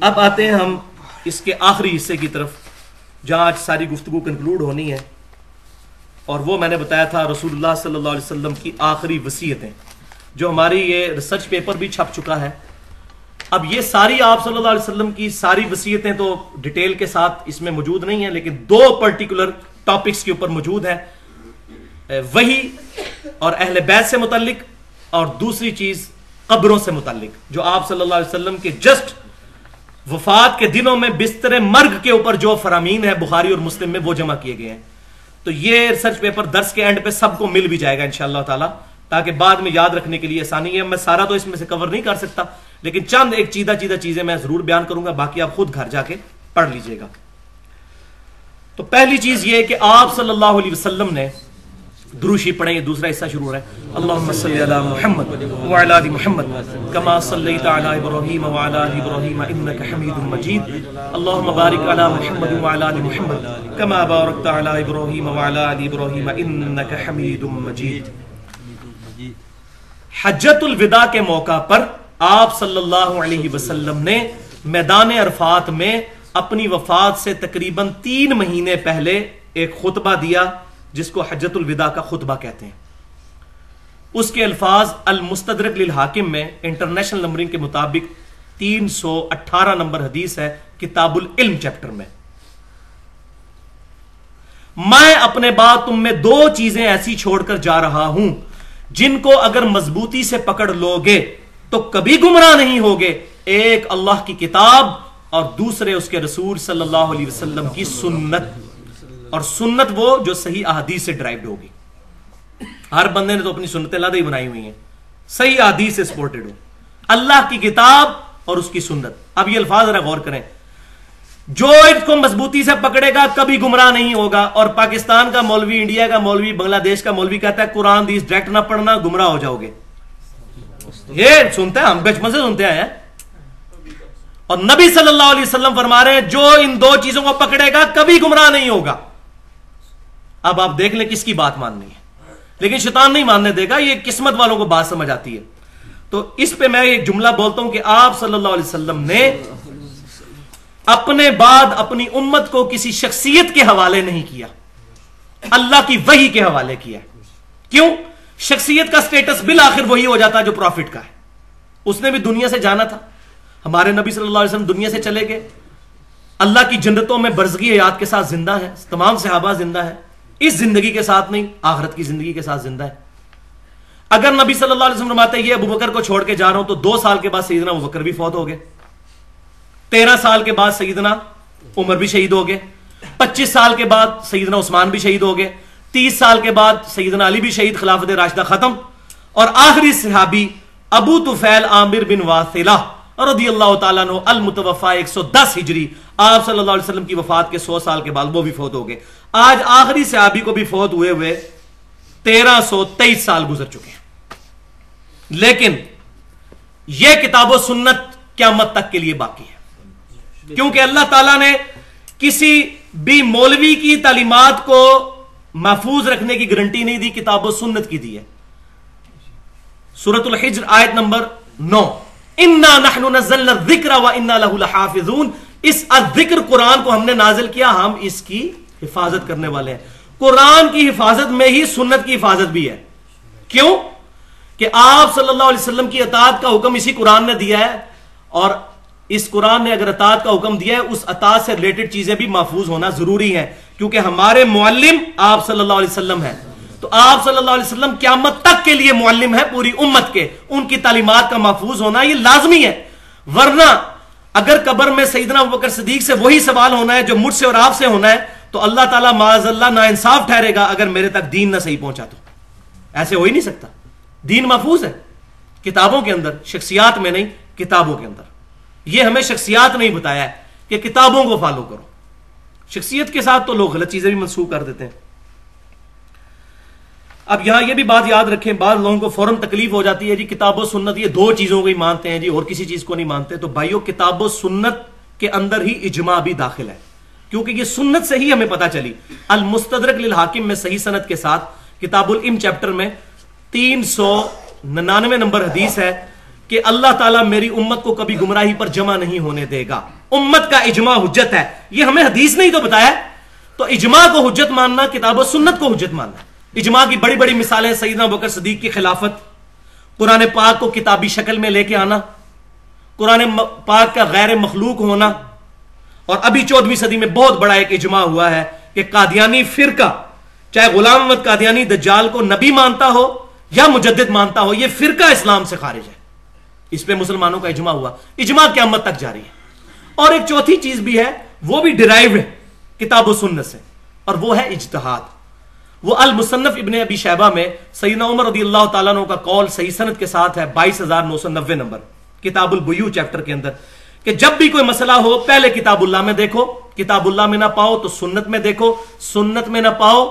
اب آتے ہیں ہم اس کے آخری حصے کی طرف، جہاں آج ساری گفتگو کنکلوڈ ہونی ہے۔ اور وہ میں نے بتایا تھا رسول اللہ صلی اللہ علیہ وسلم کی آخری وصیتیں، جو ہماری یہ ریسرچ پیپر بھی چھپ چکا ہے۔ اب یہ ساری آپ صلی اللہ علیہ وسلم کی ساری وصیتیں تو ڈیٹیل کے ساتھ اس میں موجود نہیں ہیں، لیکن دو پرٹیکولر ٹاپکس کے اوپر موجود ہیں۔ وہی اور اہل بیت سے متعلق اور دوسری چیز قبروں سے متعلق، جو آپ صلی اللہ علیہ وسلم کے جسٹ وفات کے دنوں میں بستر مرگ کے اوپر جو فرامین ہے، بخاری اور مسلم میں وہ جمع کیے گئے ہیں۔ تو یہ ریسرچ پیپر درس کے اینڈ پہ سب کو مل بھی جائے گا انشاءاللہ تعالی، تاکہ بعد میں یاد رکھنے کے لیے آسانی ہے۔ میں سارا تو اس میں سے کور نہیں کر سکتا، لیکن چند ایک چیدہ چیدہ چیزیں میں ضرور بیان کروں گا، باقی آپ خود گھر جا کے پڑھ لیجیے گا۔ تو پہلی چیز یہ کہ آپ صلی اللہ علیہ وسلم نے دروشی پڑھیں یہ دوسرا حصہ شروع ہو رہا ہے۔ اللہم صلی علی محمد وعلا علی محمد، کما صلیت علی ابراہیم وعلا علی ابراہیم انکا حمید مجید۔ اللہم بارک علی محمد وعلا علی محمد، کما بارکت علی ابراہیم وعلا علی ابراہیم انکا حمید مجید۔ حجت الوداع کے موقع پر آپ صلی اللہ علیہ وسلم نے میدان عرفات میں اپنی وفات سے تقریباً تین مہینے پہلے ایک خطبہ دیا۔ جس کو حجت الوداع کا خطبہ کہتے ہیں۔ اس کے الفاظ المستدرک للحاکم میں انٹرنیشنل نمبرنگ کے مطابق تین سو اٹھارہ نمبر حدیث ہے کتاب العلم چیپٹر میں۔ میں اپنے بعد تم میں دو چیزیں ایسی چھوڑ کر جا رہا ہوں، جن کو اگر مضبوطی سے پکڑ لو گے تو کبھی گمراہ نہیں ہوگے۔ ایک اللہ کی کتاب اور دوسرے اس کے رسول صلی اللہ علیہ وسلم کی سنت۔ اور سنت وہ جو صحیح احادیث سے ڈرائیوڈ ہوگی۔ ہر بندے نے تو اپنی سنت اللہ ہی بنائی ہوئی ہیں۔ صحیح احادیث سے سپورٹڈ ہو اللہ کی کتاب اور اس کی سنت۔ اب یہ الفاظ ذرا غور کریں۔ جو اس کو مضبوطی سے پکڑے گا کبھی گمراہ نہیں ہوگا۔ اور پاکستان کا مولوی، انڈیا کا مولوی، بنگلہ دیش کا مولوی کہتا ہے، قرآن دیس ڈائریکٹ نہ پڑھنا گمراہ ہو جاؤ گے۔ یہ سنتے ہیں، ہم بچپن سے سنتے ہیں۔ اور نبی صلی اللہ علیہ وسلم فرما رہے ہیں، جو ان دو چیزوں کو پکڑے گا کبھی گمراہ نہیں ہوگا۔ اب آپ دیکھ لیں کس کی بات ماننی ہے۔ لیکن شیطان نہیں ماننے دے گا، یہ قسمت والوں کو بات سمجھ آتی ہے۔ تو اس پہ میں ایک جملہ بولتا ہوں کہ آپ صلی اللہ علیہ وسلم نے اپنے بعد اپنی امت کو کسی شخصیت کے حوالے نہیں کیا۔ اللہ کی وحی کے حوالے کیا۔ کیوں؟ شخصیت کا سٹیٹس بالآخر وہی ہو جاتا ہے جو پروفٹ کا ہے۔ اس نے بھی دنیا سے جانا تھا۔ ہمارے نبی صلی اللہ علیہ وسلم دنیا سے چلے گئے۔ اللہ کی جنتوں میں برزگی حیات کے ساتھ زندہ ہے تمام صحابہ زندہ ہے اس زندگی کے ساتھ نہیں، آخرت کی زندگی کے ساتھ زندہ ہے۔ اگر نبی صلی اللہ علیہ وسلم فرماتے یہ ابو بکر کو چھوڑ کے جا رہا ہوں تو دو سال کے بعد سیدنا ابو بکر بھی فوت ہو گئے۔ تیرہ سال کے بعد سیدنا عمر بھی شہید ہو گئے۔ پچیس سال کے بعد سیدنا عثمان بھی شہید ہو گئے۔ تیس سال کے بعد سیدنا علی بھی شہید، خلافت راشدہ ختم۔ اور آخری صحابی ابو توفیل عامر بن واثلہ۔ رضی اللہ تعالیٰ نو المتوفا ایک سو دس ہجری، آپ صلی اللہ علیہ وسلم کی وفات کے سو سال کے بعد وہ بھی فوت ہو گئے۔ آج آخری صحابی کو بھی فوت ہوئے ہوئے تیرہ سو تیئیس سال گزر چکے ہیں۔ لیکن یہ کتاب و سنت قیامت تک کے لیے باقی ہے۔ کیونکہ اللہ تعالیٰ نے کسی بھی مولوی کی تعلیمات کو محفوظ رکھنے کی گارنٹی نہیں دی، کتاب و سنت کی دی ہے۔ سورت الحجر آیت نمبر نو۔ انا نحن نزلنا الذکر و انا له لحافظون۔ اس الذکر قرآن کو ہم نے نازل کیا، ہم اس کی حفاظت کرنے والے ہیں۔ قرآن کی حفاظت میں ہی، سنت کی حفاظت بھی ہے۔ کیوں؟ کہ آپ صلی اللہ علیہ وسلم کی اطاعت کا حکم اسی قرآن نے دیا ہے اور اس قرآن نے اگر اطاعت کا حکم دیا ہے، اس اطاعت سے ریلیٹڈ چیزیں بھی محفوظ ہونا ضروری ہے کیونکہ ہمارے معلم آپ صلی اللہ علیہ وسلم ہیں۔ تو آپ صلی اللہ علیہ وسلم قیامت تک کے لیے معلم ہے پوری امت کے۔ ان کی تعلیمات کا محفوظ ہونا یہ لازمی ہے۔ ورنہ اگر قبر میں سیدنا بکر صدیق سے وہی سوال ہونا ہے جو مجھ سے اور آپ سے ہونا ہے، تو اللہ تعالیٰ معاذ اللہ نا انصاف ٹھہرے گا اگر میرے تک دین نہ صحیح پہنچا تو۔ ایسے ہو ہی نہیں سکتا۔ دین محفوظ ہے۔ کتابوں کے اندر، شخصیات میں نہیں، کتابوں کے اندر۔ یہ ہمیں شخصیات نہیں بتایا ہے کہ کتابوں کو فالو کرو۔ شخصیت کے ساتھ تو لوگ غلط چیزیں بھی منسوخ کر دیتے ہیں۔ اب یہاں یہ بھی بات یاد رکھیں، بعض لوگوں کو فوراً تکلیف ہو جاتی ہے جی کتاب و سنت، یہ دو چیزوں کو ہی مانتے ہیں جی اور کسی چیز کو نہیں مانتے۔ تو بھائیو، کتاب و سنت کے اندر ہی اجماع بھی داخل ہے۔ کیونکہ یہ سنت سے ہی ہمیں پتا چلی۔ المستدرک للحاکم میں صحیح سنت کے ساتھ کتاب الام چیپٹر میں تین سو ننانوے نمبر حدیث ہے کہ اللہ تعالیٰ میری امت کو کبھی گمراہی پر جمع نہیں ہونے دے گا۔ امت کا اجماع حجت ہے۔ یہ ہمیں حدیث نہیں تو بتایا تو اجماع کو حجت ماننا، کتاب و سنت کو حجت ماننا۔ اجماع کی بڑی بڑی مثالیں سیدنا بکر صدیق کی خلافت، قرآن پاک کو کتابی شکل میں لے کے آنا، قرآن پاک کا غیر مخلوق ہونا، اور ابھی چودہویں صدی میں بہت بڑا ایک اجماع ہوا ہے کہ قادیانی فرقہ، چاہے غلام احمد قادیانی دجال کو نبی مانتا ہو یا مجدد مانتا ہو، یہ فرقہ اسلام سے خارج ہے۔ اس پہ مسلمانوں کا اجماع ہوا۔ اجماع قیامت تک جاری ہے۔ اور ایک چوتھی چیز بھی ہے، وہ بھی ڈرائیو ہے، کتاب و سنت سے، اور وہ ہے اجتہاد۔ وہ المصنف ابن ابی شہبہ میں سیدنا عمر رضی اللہ تعالیٰ کا قول صحیح سنت کے ساتھ ہے بائیس ہزار نو سو نوے نمبر کتاب البیو چیپٹر کے اندر، کہ جب بھی کوئی مسئلہ ہو پہلے کتاب اللہ میں دیکھو کتاب اللہ میں نہ پاؤ تو سنت میں دیکھو، سنت میں نہ پاؤ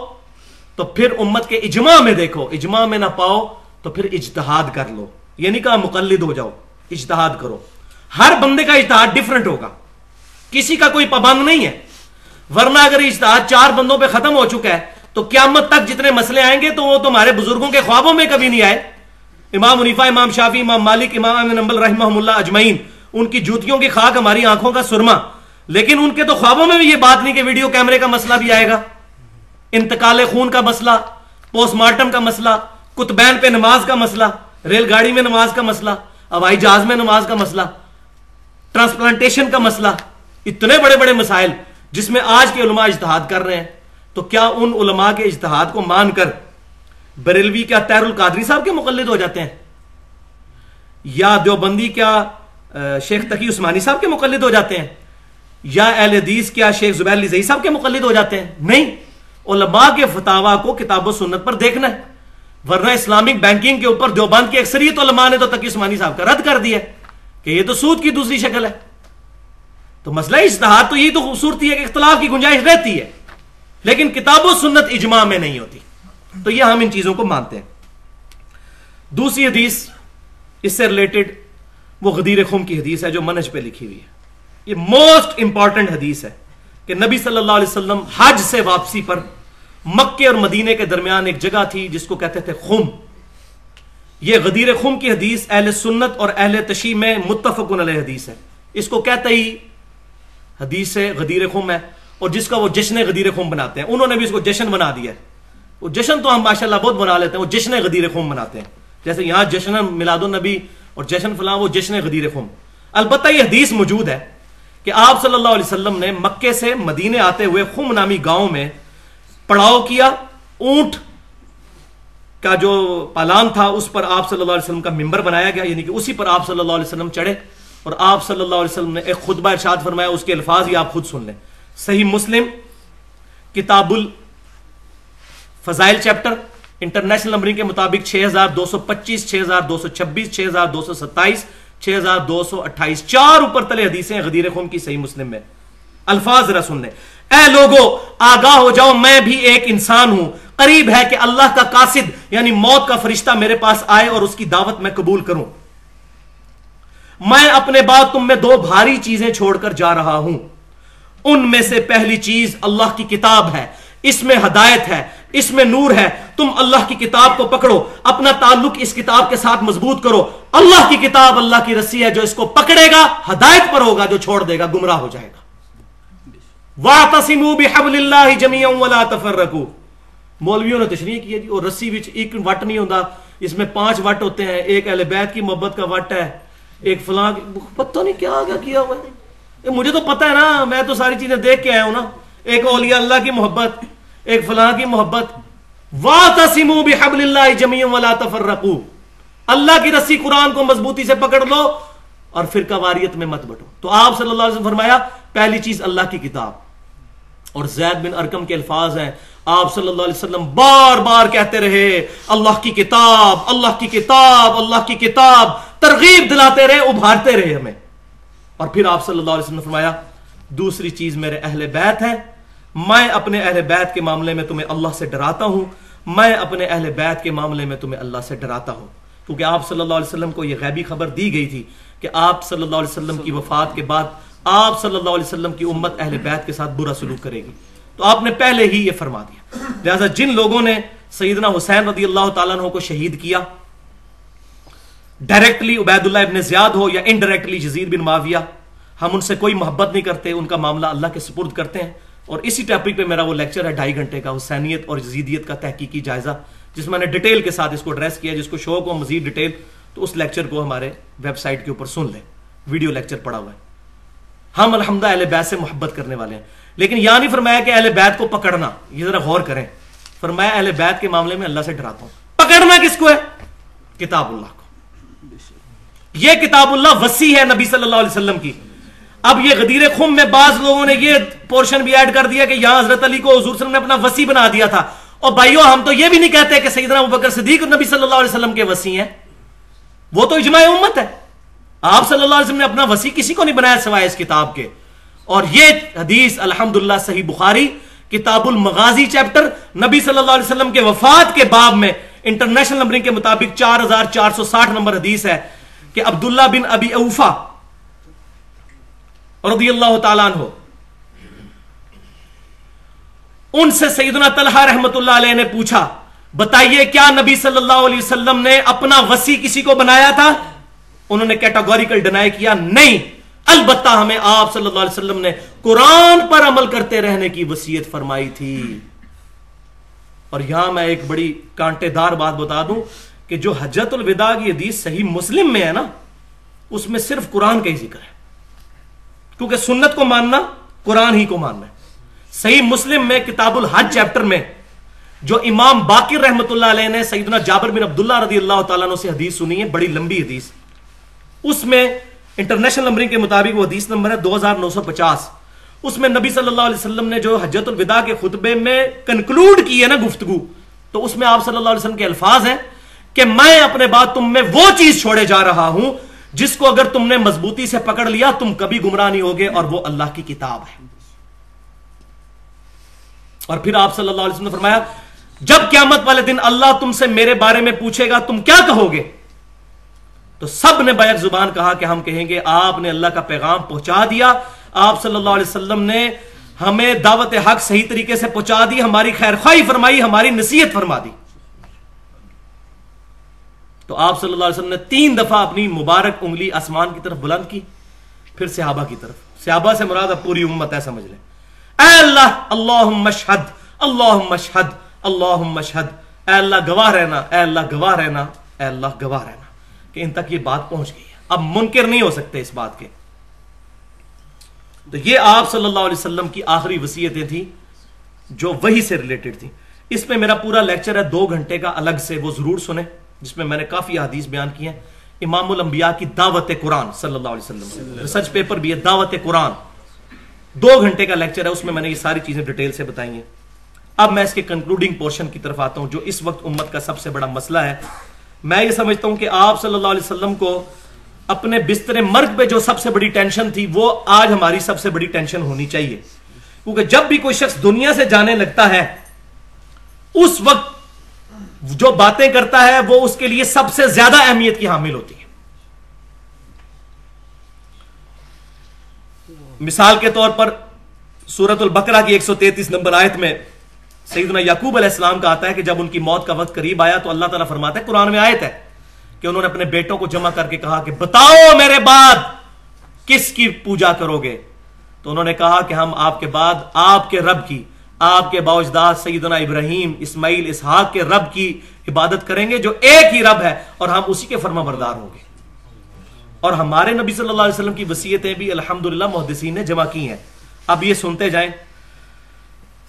تو پھر امت کے اجماع میں دیکھو، اجماع میں نہ پاؤ تو پھر اجتہاد کر لو یہ نہیں کہا مقلد ہو جاؤ، اجتہاد کرو۔ ہر بندے کا اجتہاد ڈفرنٹ ہوگا، کسی کا کوئی پابند نہیں ہے۔ ورنہ اگر اجتہاد چار بندوں پہ ختم ہو چکا ہے تو قیامت تک جتنے مسئلے آئیں گے تو وہ تمہارے بزرگوں کے خوابوں میں کبھی نہیں آئے۔ امام منیفا امام شافی امام مالک، امام نمبل رحمہ اللہ اجمعین، ان کی جوتیوں کی خاک ہماری آنکھوں کا سرما۔ لیکن ان کے تو خوابوں میں بھی یہ بات نہیں کہ ویڈیو کیمرے کا مسئلہ بھی آئے گا۔ انتقال خون کا مسئلہ، پوسٹ مارٹم کا مسئلہ، کتبین پہ نماز کا مسئلہ، ریل گاڑی میں نماز کا مسئلہ، ہوائی جہاز میں نماز کا مسئلہ، ٹرانسپلانٹیشن کا مسئلہ، اتنے بڑے بڑے مسائل جس میں آج کے علماء اجتہاد کر رہے ہیں۔ تو کیا ان علماء کے اجتہاد کو مان کر بریلوی کیا تیر القادری صاحب کے مقلد ہو جاتے ہیں؟ یا دیوبندی کیا شیخ تقی عثمانی صاحب کے مقلد ہو جاتے ہیں؟ یا اہل حدیث کیا شیخ زبیر علی صاحب کے مقلد ہو جاتے ہیں؟ نہیں، علماء کے فتوا کو کتاب و سنت پر دیکھنا ہے، ورنہ اسلامک بینکنگ کے اوپر دیوبند کی اکثریت علماء نے تو تقی عثمانی صاحب کا رد کر دیا کہ یہ تو سود کی دوسری شکل ہے۔ تو مسئلہ اجتہاد تو یہی تو خوبصورتی ہے کہ اختلاف کی گنجائش رہتی ہے۔ لیکن کتاب و سنت اجماع میں نہیں ہوتی۔ تو یہ ہم ان چیزوں کو مانتے ہیں۔ دوسری حدیث، اس سے ریلیٹڈ وہ غدیر خم کی حدیث ہے جو منج پہ لکھی ہوئی ہے۔ یہ موسٹ امپورٹنٹ حدیث ہے کہ نبی صلی اللہ علیہ وسلم حج سے واپسی پر مکے اور مدینے کے درمیان ایک جگہ تھی جس کو کہتے تھے خم۔ یہ غدیر خم کی حدیث اہل سنت اور اہل تشیح میں متفق علیہ حدیث ہے۔ اس کو کہتے ہی حدیث غدیر خم ہے۔ اور جس کا وہ جشن غدیر خم بناتے ہیں۔ انہوں نے بھی اس کو جشن بنا دیا ہے۔ وہ جشن تو ہم ماشاءاللہ بہت بنا لیتے ہیں۔ وہ جشن غدیر خم بناتے ہیں۔ جیسے یہاں جشن میلاد النبی اور جشن فلاں وہ جشن غدیر خم۔ البتہ یہ حدیث موجود ہے کہ آپ صلی اللہ علیہ وسلم نے مکے سے مدینے آتے ہوئے خم نامی گاؤں میں پڑاؤ کیا۔ اونٹ کا جو پالان تھا، اس پر آپ صلی اللہ علیہ وسلم کا ممبر بنایا گیا یعنی کہ اسی پر آپ صلی اللہ علیہ وسلم چڑھے اور آپ صلی اللہ علیہ وسلم نے ایک خطبہ ارشاد فرمایا، اس کے الفاظ ہی آپ خود سن لیں۔ صحیح مسلم، کتاب الفضائل چیپٹر، انٹرنیشنل نمبرنگ کے مطابق 6225 6226 6227 6228 چار اوپر تلے حدیثیں غدیر خون کی صحیح مسلم میں۔ الفاظ ذرا سن لیں۔ اے لوگو، آگاہ ہو جاؤ، میں بھی ایک انسان ہوں۔ قریب ہے کہ اللہ کا قاصد یعنی موت کا فرشتہ میرے پاس آئے اور اس کی دعوت میں قبول کروں۔ میں اپنے بعد تم میں دو بھاری چیزیں چھوڑ کر جا رہا ہوں۔ ان میں سے پہلی چیز اللہ کی کتاب ہے، اس میں ہدایت ہے، اس میں نور ہے۔ تم اللہ کی کتاب کو پکڑو، اپنا تعلق اس کتاب کے ساتھ مضبوط کرو۔ اللہ کی کتاب اللہ کی رسی ہے، جو اس کو پکڑے گا، ہدایت پر ہوگا، جو چھوڑ دے گا، گمراہ ہو جائے گا۔ وَاعْتَصِمُوا بِحَبْلِ اللَّهِ جَمِيعًا وَلَا تَفَرَّقُوا۔ مولویوں نے تشریح کیا جی اور رسی وچ ایک وٹ نہیں ہوندا، اس میں پانچ وٹ ہوتے ہیں۔ ایک اہل بیت کی محبت کا وٹ ہے، ایک فلاں پتہ نہیں کیا آگا کیا ہوا ہے۔ مجھے تو پتہ ہے نا، میں تو ساری چیزیں دیکھ کے آیا ہوں نا۔ ایک اولیاء اللہ کی محبت، ایک فلاں کی محبت۔ وَاعْتَصِمُوا بِحَبْلِ اللَّهِ جَمِيعًا وَلَا تَفَرَّقُوا۔ اللہ کی رسی قرآن کو مضبوطی سے پکڑ لو اور فرقہ واریت میں مت بٹو۔ تو آپ صلی اللہ علیہ وسلم فرمایا، پہلی چیز اللہ کی کتاب۔ اور زید بن ارکم کے الفاظ ہیں۔ آپ صلی اللہ علیہ وسلم بار بار کہتے رہے، اللہ کی کتاب، اللہ کی کتاب، اللہ کی کتاب۔ ترغیب دلاتے رہے، ابھارتے رہے ہمیں۔ اور پھر آپ صلی اللہ علیہ وسلم نے فرمایا، دوسری چیز میرے اہل بیت ہے میں اپنے اہل بیت کے معاملے میں تمہیں اللہ سے ڈراتا ہوں۔ میں اپنے اہل بیت کے معاملے میں تمہیں اللہ سے ڈراتا ہوں۔ کیونکہ آپ صلی اللہ علیہ وسلم کو یہ غیبی خبر دی گئی تھی کہ آپ صلی اللہ علیہ وسلم کی وفات کے بعد آپ صلی اللہ علیہ وسلم کی امت اہل بیت کے ساتھ برا سلوک کرے گی۔ تو آپ نے پہلے ہی یہ فرما دیا۔ لہذا جن لوگوں نے سیدنا حسین رضی اللہ تعالیٰ کو شہید کیا ڈائریکٹلی عبید اللہ ابن زیاد ہو یا انڈائریکٹلی جزید بن معاویہ ہم ان سے کوئی محبت نہیں کرتے، ان کا معاملہ اللہ کے سپرد کرتے ہیں۔ اور اسی ٹاپک پہ میرا وہ لیکچر ہے ڈھائی گھنٹے کا، حسینیت اور جزیدیت کا تحقیقی جائزہ، جس میں نے ڈیٹیل کے ساتھ اس کو ایڈریس کیا، جس کو شوق ہو مزید ڈیٹیل تو اس لیکچر کو ہمارے ویب سائٹ کے اوپر سن لیں۔ ویڈیو لیکچر پڑا ہوا ہے۔ ہم الحمدہ اہل بیت سے محبت کرنے والے ہیں۔ لیکن یہ نہیں فرمایا کہ اہل بیت کو پکڑنا، یہ ذرا غور کریں۔ فرمایا اہل بیت کے معاملے میں اللہ سے ڈراتا ہوں۔ پکڑنا کس کو ہے؟ کتاب اللہ کو۔ یہ کتاب اللہ وسیع ہے نبی صلی اللہ علیہ وسلم کی۔ اب یہ غدیر خم میں بعض لوگوں نے یہ پورشن بھی ایڈ کر دیا کہ یہاں حضرت علی کو حضور صلی اللہ علیہ وسلم نے اپنا وسیع بنا دیا تھا۔ اور بھائیو، ہم تو یہ بھی نہیں کہتے کہ سیدنا ابوبکر صدیق نبی صلی اللہ علیہ وسلم کے وسیع ہیں۔ وہ تو اجماع امت ہے۔ آپ صلی اللہ علیہ وسلم نے اپنا وسیع کسی کو نہیں بنایا سوائے اس کتاب کے۔ اور یہ حدیث الحمدللہ صحیح بخاری، کتاب المغازی چیپٹر، نبی صلی اللہ علیہ وسلم کے وفات کے باب میں انٹرنیشنل نمبرنگ کے مطابق چار ہزار چار سو ساٹھ نمبر حدیث ہے۔ کہ عبداللہ بن ابی اوفا رضی اللہ تعالیٰ عنہ، ان سے سیدنا طلحہ رحمت اللہ علیہ نے پوچھا، بتائیے کیا نبی صلی اللہ علیہ وسلم نے اپنا وسیع کسی کو بنایا تھا؟ انہوں نے کیٹاگوریکل ڈینائی کیا، نہیں، البتہ ہمیں آپ صلی اللہ علیہ وسلم نے قرآن پر عمل کرتے رہنے کی وسیعت فرمائی تھی۔ اور یہاں میں ایک بڑی کانٹے دار بات بتا دوں۔ کہ جو حجت الوداع کی حدیث صحیح مسلم میں ہے نا، اس میں صرف قرآن کا ہی ذکر ہے۔ کیونکہ سنت کو ماننا، قرآن ہی کو ماننا ہے۔ صحیح مسلم میں کتاب الحج چیپٹر میں، جو امام باقر رحمت اللہ علیہ نے سیدنا جابر بن عبداللہ رضی اللہ تعالیٰ عنہ سے حدیث سنی ہے، بڑی لمبی حدیث۔ اس میں انٹرنیشنل نمبرنگ کے مطابق وہ حدیث نمبر ہے دو ہزار نو سو پچاس۔ اس میں نبی صلی اللہ علیہ وسلم نے جو حجت الوداع کے خطبے میں کنکلوڈ کی ہے نا گفتگو، تو اس میں آپ صلی اللہ علیہ وسلم کے الفاظ ہیں۔ کہ میں اپنے بعد تم میں وہ چیز چھوڑے جا رہا ہوں جس کو اگر تم نے مضبوطی سے پکڑ لیا، تم کبھی گمراہ نہیں ہوگے اور وہ اللہ کی کتاب ہے۔ اور پھر آپ صلی اللہ علیہ وسلم نے فرمایا، جب قیامت والے دن اللہ تم سے میرے بارے میں پوچھے گا، تم کیا کہو گے؟ تو سب نے بیک زبان کہا کہ ہم کہیں گے، آپ نے اللہ کا پیغام پہنچا دیا۔ آپ صلی اللہ علیہ وسلم نے ہمیں دعوت حق صحیح طریقے سے پہنچا دی، ہماری خیر خواہی فرمائی، ہماری نصیحت فرما دی۔ تو آپ صلی اللہ علیہ وسلم نے تین دفعہ اپنی مبارک انگلی آسمان کی طرف بلند کی، پھر صحابہ کی طرف۔ صحابہ سے مراد اب پوری امت ہے، سمجھ لیں۔ اے اللہ اللہ مشہد اللہ مشہد اللہ مشہد اے اللہ، گواہ رہنا، اے اللہ، گواہ رہنا، اے اللہ، گواہ رہنا۔ کہ ان تک یہ بات پہنچ گئی ہے۔ اب منکر نہیں ہو سکتے اس بات کے۔ تو یہ آپ صلی اللہ علیہ وسلم کی آخری وسیعتیں تھیں، جو وہی سے ریلیٹڈ تھیں۔ اس میں میرا پورا لیکچر ہے، دو گھنٹے کا الگ سے، وہ ضرور سنیں۔ جس میں میں نے کافی حدیث بیان کی ہیں امام الانبیاء کی دعوت قرآن صلی اللہ علیہ وسلم۔ ریسرچ پیپر بھی ہے دعوت قرآن۔ دو گھنٹے کا لیکچر ہے اس میں میں نے یہ ساری چیزیں ڈیٹیل سے بتائی ہیں۔ اب میں اس کے کنکلوڈنگ پورشن کی طرف آتا ہوں جو اس وقت امت کا سب سے بڑا مسئلہ ہے۔ میں یہ سمجھتا ہوں کہ آپ صلی اللہ علیہ وسلم کو اپنے بستر مرگ پہ جو سب سے بڑی ٹینشن تھی وہ آج ہماری سب سے بڑی ٹینشن ہونی چاہیے۔ کیونکہ جب بھی کوئی شخص دنیا سے جانے لگتا ہے اس وقت جو باتیں کرتا ہے وہ اس کے لیے سب سے زیادہ اہمیت کی حامل ہوتی ہے۔ مثال کے طور پر سورت البقرہ کی ایک سو تینتیس نمبر آیت میں سیدنا یعقوب علیہ السلام کا آتا ہے کہ جب ان کی موت کا وقت قریب آیا تو اللہ تعالیٰ فرماتا ہے، قرآن میں آیت ہے کہ انہوں نے اپنے بیٹوں کو جمع کر کے کہا کہ بتاؤ میرے بعد کس کی پوجا کرو گے؟ تو انہوں نے کہا کہ ہم آپ کے بعد آپ کے رب کی آپ کے باوجداد سیدنا ابراہیم اسماعیل اسحاق کے رب کی عبادت کریں گے جو ایک ہی رب ہے اور ہم اسی کے فرما بردار ہوں گے۔ اور ہمارے نبی صلی اللہ علیہ وسلم کی وسیعتیں بھی الحمدللہ محدثین نے جمع کی ہیں۔ اب یہ سنتے جائیں۔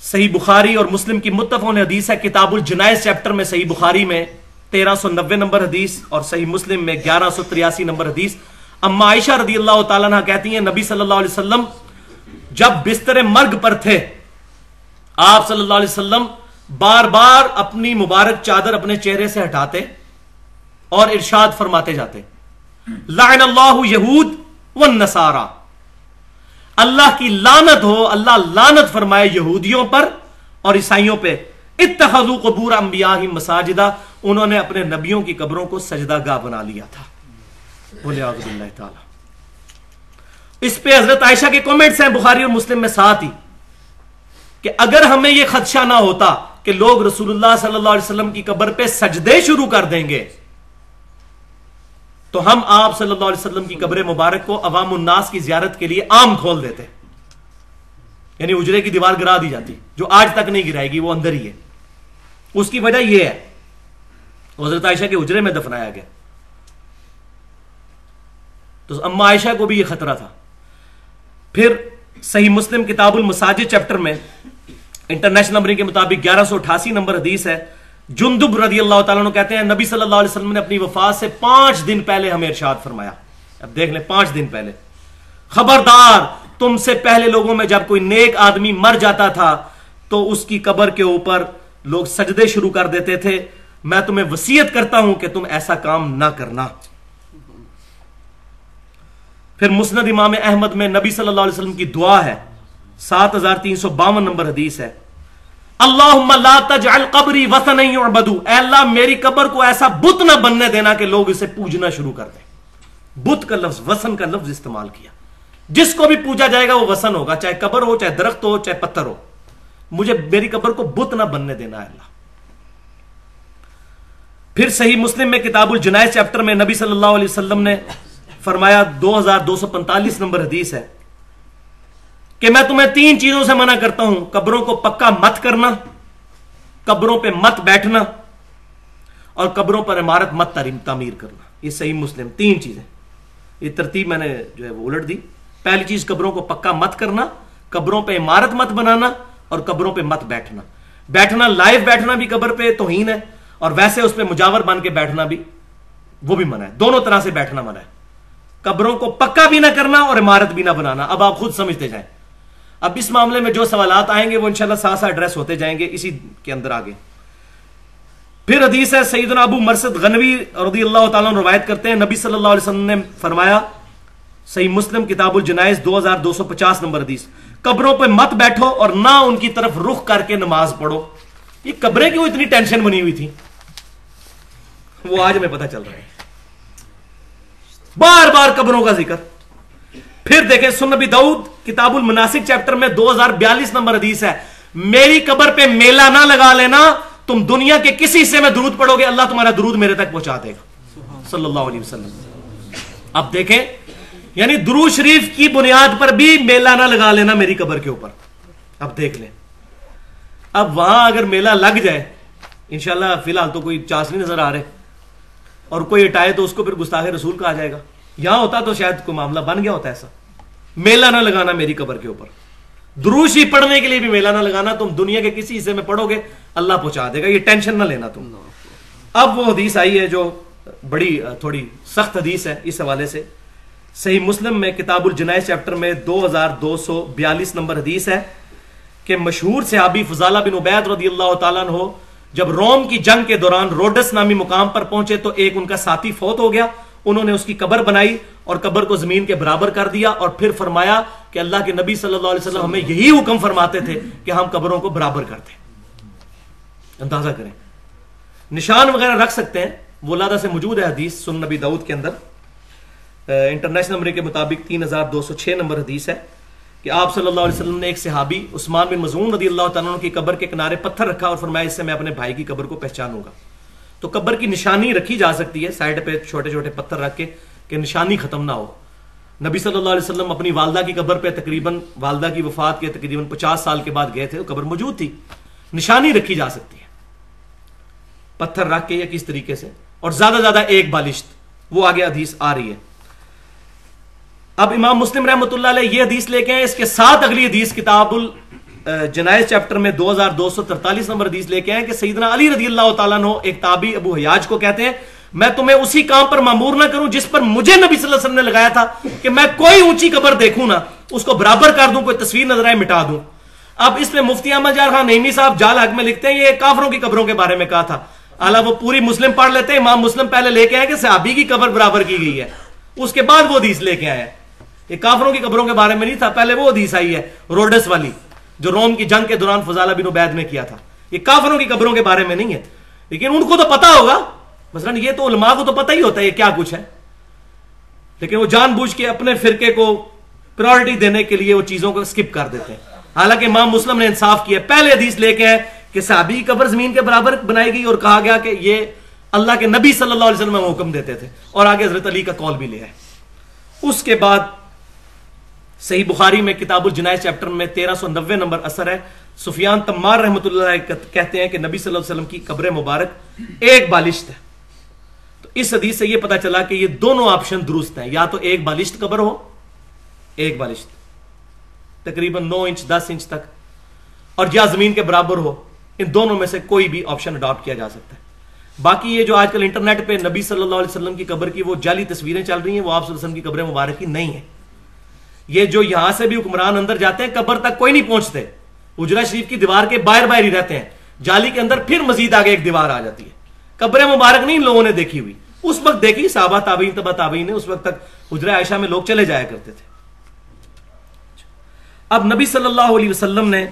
صحیح بخاری اور مسلم کی متفق حدیث ہے، کتاب الجنائز چیپٹر میں صحیح بخاری میں تیرہ سو نبے نمبر حدیث اور صحیح مسلم میں گیارہ سو تریاسی نمبر حدیث۔ اما عائشہ رضی اللہ تعالیٰ کہتی ہیں، نبی صلی اللہ علیہ وسلم جب بستر مرگ پر تھے آپ صلی اللہ علیہ وسلم بار بار اپنی مبارک چادر اپنے چہرے سے ہٹاتے اور ارشاد فرماتے جاتے۔ لعن اللہ یہود والنصارہ اللہ کی لانت ہو، اللہ لانت فرمائے یہودیوں پر اور عیسائیوں پہ۔ اتخذو قبور انبیاء مساجدہ، انہوں نے اپنے نبیوں کی قبروں کو سجدہ گاہ بنا لیا تھا۔ بولے اللہ تعالی۔ اس پہ حضرت عائشہ کے کومنٹس ہیں، بخاری اور مسلم میں ساتھ ہی۔ کہ اگر ہمیں یہ خدشہ نہ ہوتا کہ لوگ رسول اللہ صلی اللہ علیہ وسلم کی قبر پہ سجدے شروع کر دیں گے، تو ہم آپ صلی اللہ علیہ وسلم کی قبر مبارک کو عوام الناس کی زیارت کے لیے عام کھول دیتے۔ یعنی اجرے کی دیوار گرا دی جاتی، جو آج تک نہیں گرائے گی، وہ اندر ہی ہے۔ اس کی وجہ یہ ہے، حضرت عائشہ کے اجرے میں دفنایا گیا۔ تو اما عائشہ کو بھی یہ خطرہ تھا۔ پھر صحیح مسلم کتاب المساجد چیپٹر میں انٹرنیشنل نمبرنگ کے مطابق گیارہ سو اٹھاسی نمبر حدیث ہے۔ جندب رضی اللہ تعالیٰ کہتے ہیں، نبی صلی اللہ علیہ وسلم نے اپنی وفات سے پانچ دن پہلے ہمیں ارشاد فرمایا۔ اب دیکھ لیں، پانچ دن پہلے۔ خبردار، تم سے پہلے لوگوں میں جب کوئی نیک آدمی مر جاتا تھا، تو اس کی قبر کے اوپر لوگ سجدے شروع کر دیتے تھے۔ میں تمہیں وسیعت کرتا ہوں کہ تم ایسا کام نہ کرنا۔ پھر مسند امام احمد میں نبی صلی اللہ علیہ وسلم کی دعا ہے۔ سات ہزار تین سو باون نمبر حدیث ہے۔ اللہ لا تجعل قبری وطن بدو اے اللہ، میری قبر کو ایسا بت نہ بننے دینا کہ لوگ اسے پوجنا شروع کر دیں۔ بت کا لفظ وسن کا لفظ استعمال کیا۔ جس کو بھی پوجا جائے گا وہ وسن ہوگا، چاہے قبر ہو، چاہے درخت ہو، چاہے پتھر ہو۔ مجھے میری قبر کو بت نہ بننے دینا ہے اللہ۔ پھر صحیح مسلم میں کتاب الجنائز چیپٹر میں نبی صلی اللہ علیہ وسلم نے فرمایا، دو ہزار دو سو پنتالیس نمبر حدیث ہے۔ کہ میں تمہیں تین چیزوں سے منع کرتا ہوں، قبروں کو پکا مت کرنا، قبروں پہ مت بیٹھنا، اور قبروں پر عمارت مت تعمیر کرنا۔ یہ صحیح مسلم، تین چیزیں۔ یہ ترتیب میں نے جو ہے وہ الٹ دی۔ پہلی چیز، قبروں کو پکا مت کرنا، قبروں پہ عمارت مت بنانا، اور قبروں پہ مت بیٹھنا۔ بیٹھنا لائیو بیٹھنا بھی قبر پہ توہین ہے، اور ویسے اس پہ مجاور بن کے بیٹھنا بھی، وہ بھی منع ہے۔ دونوں طرح سے بیٹھنا منع ہے۔ قبروں کو پکا بھی نہ کرنا اور عمارت بھی نہ بنانا۔ اب آپ خود سمجھتے جائیں۔ اب اس معاملے میں جو سوالات آئیں گے وہ انشاءاللہ ساتھ ساتھ ایڈریس ہوتے جائیں گے اسی کے اندر آگے۔ پھر حدیث ہے سیدنا ابو مرسد غنوی رضی اللہ تعالیٰ روایت کرتے ہیں۔ نبی صلی اللہ علیہ وسلم نے فرمایا، صحیح مسلم کتاب الجنائز دو ہزار دو سو پچاس نمبر حدیث، قبروں پہ مت بیٹھو اور نہ ان کی طرف رخ کر کے نماز پڑھو۔ یہ قبریں کیوں اتنی ٹینشن بنی ہوئی تھی؟ وہ آج میں پتہ چل رہا ہے۔ بار بار قبروں کا ذکر۔ پھر دیکھیں سنبی دعود کتاب المناسک چیپٹر میں دو ہزار بیالیس نمبر حدیث ہے۔ میری قبر پہ میلہ نہ لگا لینا تم دنیا کے کسی حصے میں درود پڑھو گے اللہ تمہارا درود میرے تک پہنچا دے گا۔ صلی اللہ علیہ وسلم۔ اب دیکھیں یعنی درود شریف کی بنیاد پر بھی میلہ نہ لگا لینا میری قبر کے اوپر۔ اب دیکھ لیں۔ اب وہاں اگر میلہ لگ جائے انشاءاللہ فی الحال تو کوئی چاس نہیں نظر آ رہے۔ اور کوئی اٹھائے تو اس کو پھر گستاخ رسول کہا جائے گا۔ یہاں ہوتا تو شاید کوئی معاملہ بن گیا ہوتا ایسا۔ میلہ نہ لگانا میری قبر کے اوپر۔ دروشی پڑھنے کے لیے بھی میلہ نہ لگانا، تم دنیا کے کسی حصے میں پڑھو گے، اللہ پہنچا دے گا، یہ ٹینشن نہ لینا تم۔ اب وہ حدیث آئی ہے جو بڑی تھوڑی سخت حدیث ہے اس حوالے سے۔ صحیح مسلم میں کتاب الجنائز چیپٹر میں دو ہزار دو سو بیالیس نمبر حدیث ہے کہ مشہور صحابی فضالہ بن عبید رضی اللہ تعالیٰ ہو جب روم کی جنگ کے دوران روڈس نامی مقام پر پہنچے تو ایک ان کا ساتھی فوت ہو گیا۔ انہوں نے اس کی قبر بنائی اور قبر کو زمین کے برابر کر دیا اور پھر فرمایا کہ اللہ کے نبی صلی اللہ علیہ وسلم ہمیں یہی حکم فرماتے تھے کہ ہم قبروں کو برابر کرتے اندازہ کریں۔ نشان وغیرہ رکھ سکتے ہیں۔ وہ لادہ سے موجود ہے حدیث سن نبی دعود کے اندر۔ انٹرنیشنل نمبر کے مطابق تین ہزار دو سو چھ نمبر حدیث ہے کہ آپ صلی اللہ علیہ وسلم نے ایک صحابی عثمان بن مضمون رضی اللہ تعالیٰ کی قبر کے کنارے پتھر رکھا اور فرمایا اس سے میں اپنے بھائی کی قبر کو پہچانوں گا۔ تو قبر کی نشانی رکھی جا سکتی ہے، سائڈ پہ چھوٹے چھوٹے پتھر رکھ کے کہ نشانی ختم نہ ہو۔ نبی صلی اللہ علیہ وسلم اپنی والدہ کی قبر پہ تقریباً، والدہ کی وفات کے تقریباً پچاس سال کے بعد گئے تھے قبر موجود تھی۔ نشانی رکھی جا سکتی ہے۔ پتھر رکھ کے یا کس طریقے سے؟ اور زیادہ زیادہ ایک بالشت۔ وہ آگے حدیث آ رہی ہے۔ اب امام مسلم رحمۃ اللہ علیہ یہ حدیث لے کے ہیں اس کے ساتھ اگلی حدیث کتاب جنائز چیپٹر میں دو ہزار دو سو ترتالیس نمبر حدیث لے کے ہیں کہ سیدنا علی رضی اللہ تعالیٰ نو ایک تابی ابو حیاج کو کہتے ہیں، میں تمہیں اسی کام پر معمور نہ کروں جس پر مجھے نبی صلی اللہ علیہ وسلم نے لگایا تھا کہ میں کوئی اونچی قبر دیکھوں نا اس کو برابر کر دوں، کوئی تصویر نظر آئے، مٹا دوں۔ اب اس میں مفتی احمد جار خان نعیمی صاحب جال حق میں لکھتے ہیں، یہ کافروں کی قبروں کے بارے میں کہا تھا۔ اعلیٰ، وہ پوری مسلم پڑھ لیتے ہیں، امام مسلم پہلے لے کے آئے کہ صحابی کی قبر برابر کی گئی ہے۔ اس کے بعد وہ حدیث لے کے آئے یہ کافروں کی قبروں کے بارے میں نہیں تھا، پہلے وہ حدیث آئی ہے، روڈس والی۔ جو روم کی جنگ کے دوران فضالہ بن عبید نے کیا تھا۔ یہ کافروں کی قبروں کے بارے میں نہیں ہے۔ لیکن ان کو تو پتا ہوگا۔ مثلا یہ تو علماء کو تو پتہ ہی ہوتا ہے یہ کیا کچھ ہے۔ لیکن وہ جان بوجھ کے اپنے فرقے کو پرائرٹی دینے کے لیے وہ چیزوں کو سکپ کر دیتے ہیں۔ حالانکہ امام مسلم نے انصاف کیا پہلے حدیث لے کے ہیں کہ صحابی قبر زمین کے برابر بنائی گئی اور کہا گیا کہ یہ اللہ کے نبی صلی اللہ علیہ وسلم حکم دیتے تھے۔ اور آگے حضرت علی کا کال بھی لیا ہے اس کے بعد صحیح بخاری میں کتاب الجنائز چیپٹر میں تیرہ سو نوے نمبر اثر ہے۔ سفیان تمار رحمۃ اللہ کہتے ہیں کہ نبی صلی اللہ علیہ وسلم کی قبر مبارک ایک بالشت ہے۔ تو اس حدیث سے یہ پتا چلا کہ یہ دونوں آپشن درست ہیں۔ یا تو ایک بالشت قبر ہو، ایک بالشت۔ تقریباً نو انچ، دس انچ تک۔ اور یا زمین کے برابر ہو، ان دونوں میں سے کوئی بھی آپشن اڈاپٹ کیا جا سکتا ہے۔ باقی یہ جو آج کل انٹرنیٹ پہ نبی صلی اللہ علیہ وسلم کی قبر کی وہ جعلی تصویریں چل رہی ہیں، وہ آپ صلی اللہ علیہ وسلم کی قبر مبارک کی نہیں ہے یہ جو یہاں سے بھی حکمران اندر جاتے ہیں، قبر تک کوئی نہیں پہنچتے۔ اجرا شریف کی دیوار کے باہر باہر ہی رہتے ہیں۔ جالی کے اندر پھر مزید آگے ایک دیوار آ جاتی ہے۔ قبر مبارک نہیں لوگوں نے دیکھی ہوئی۔ اس وقت دیکھی، صحابہ تابعین تبا تابعین نے، اس وقت تک اجرا عائشہ میں لوگ چلے جایا کرتے تھے۔ اب نبی صلی اللہ علیہ وسلم نے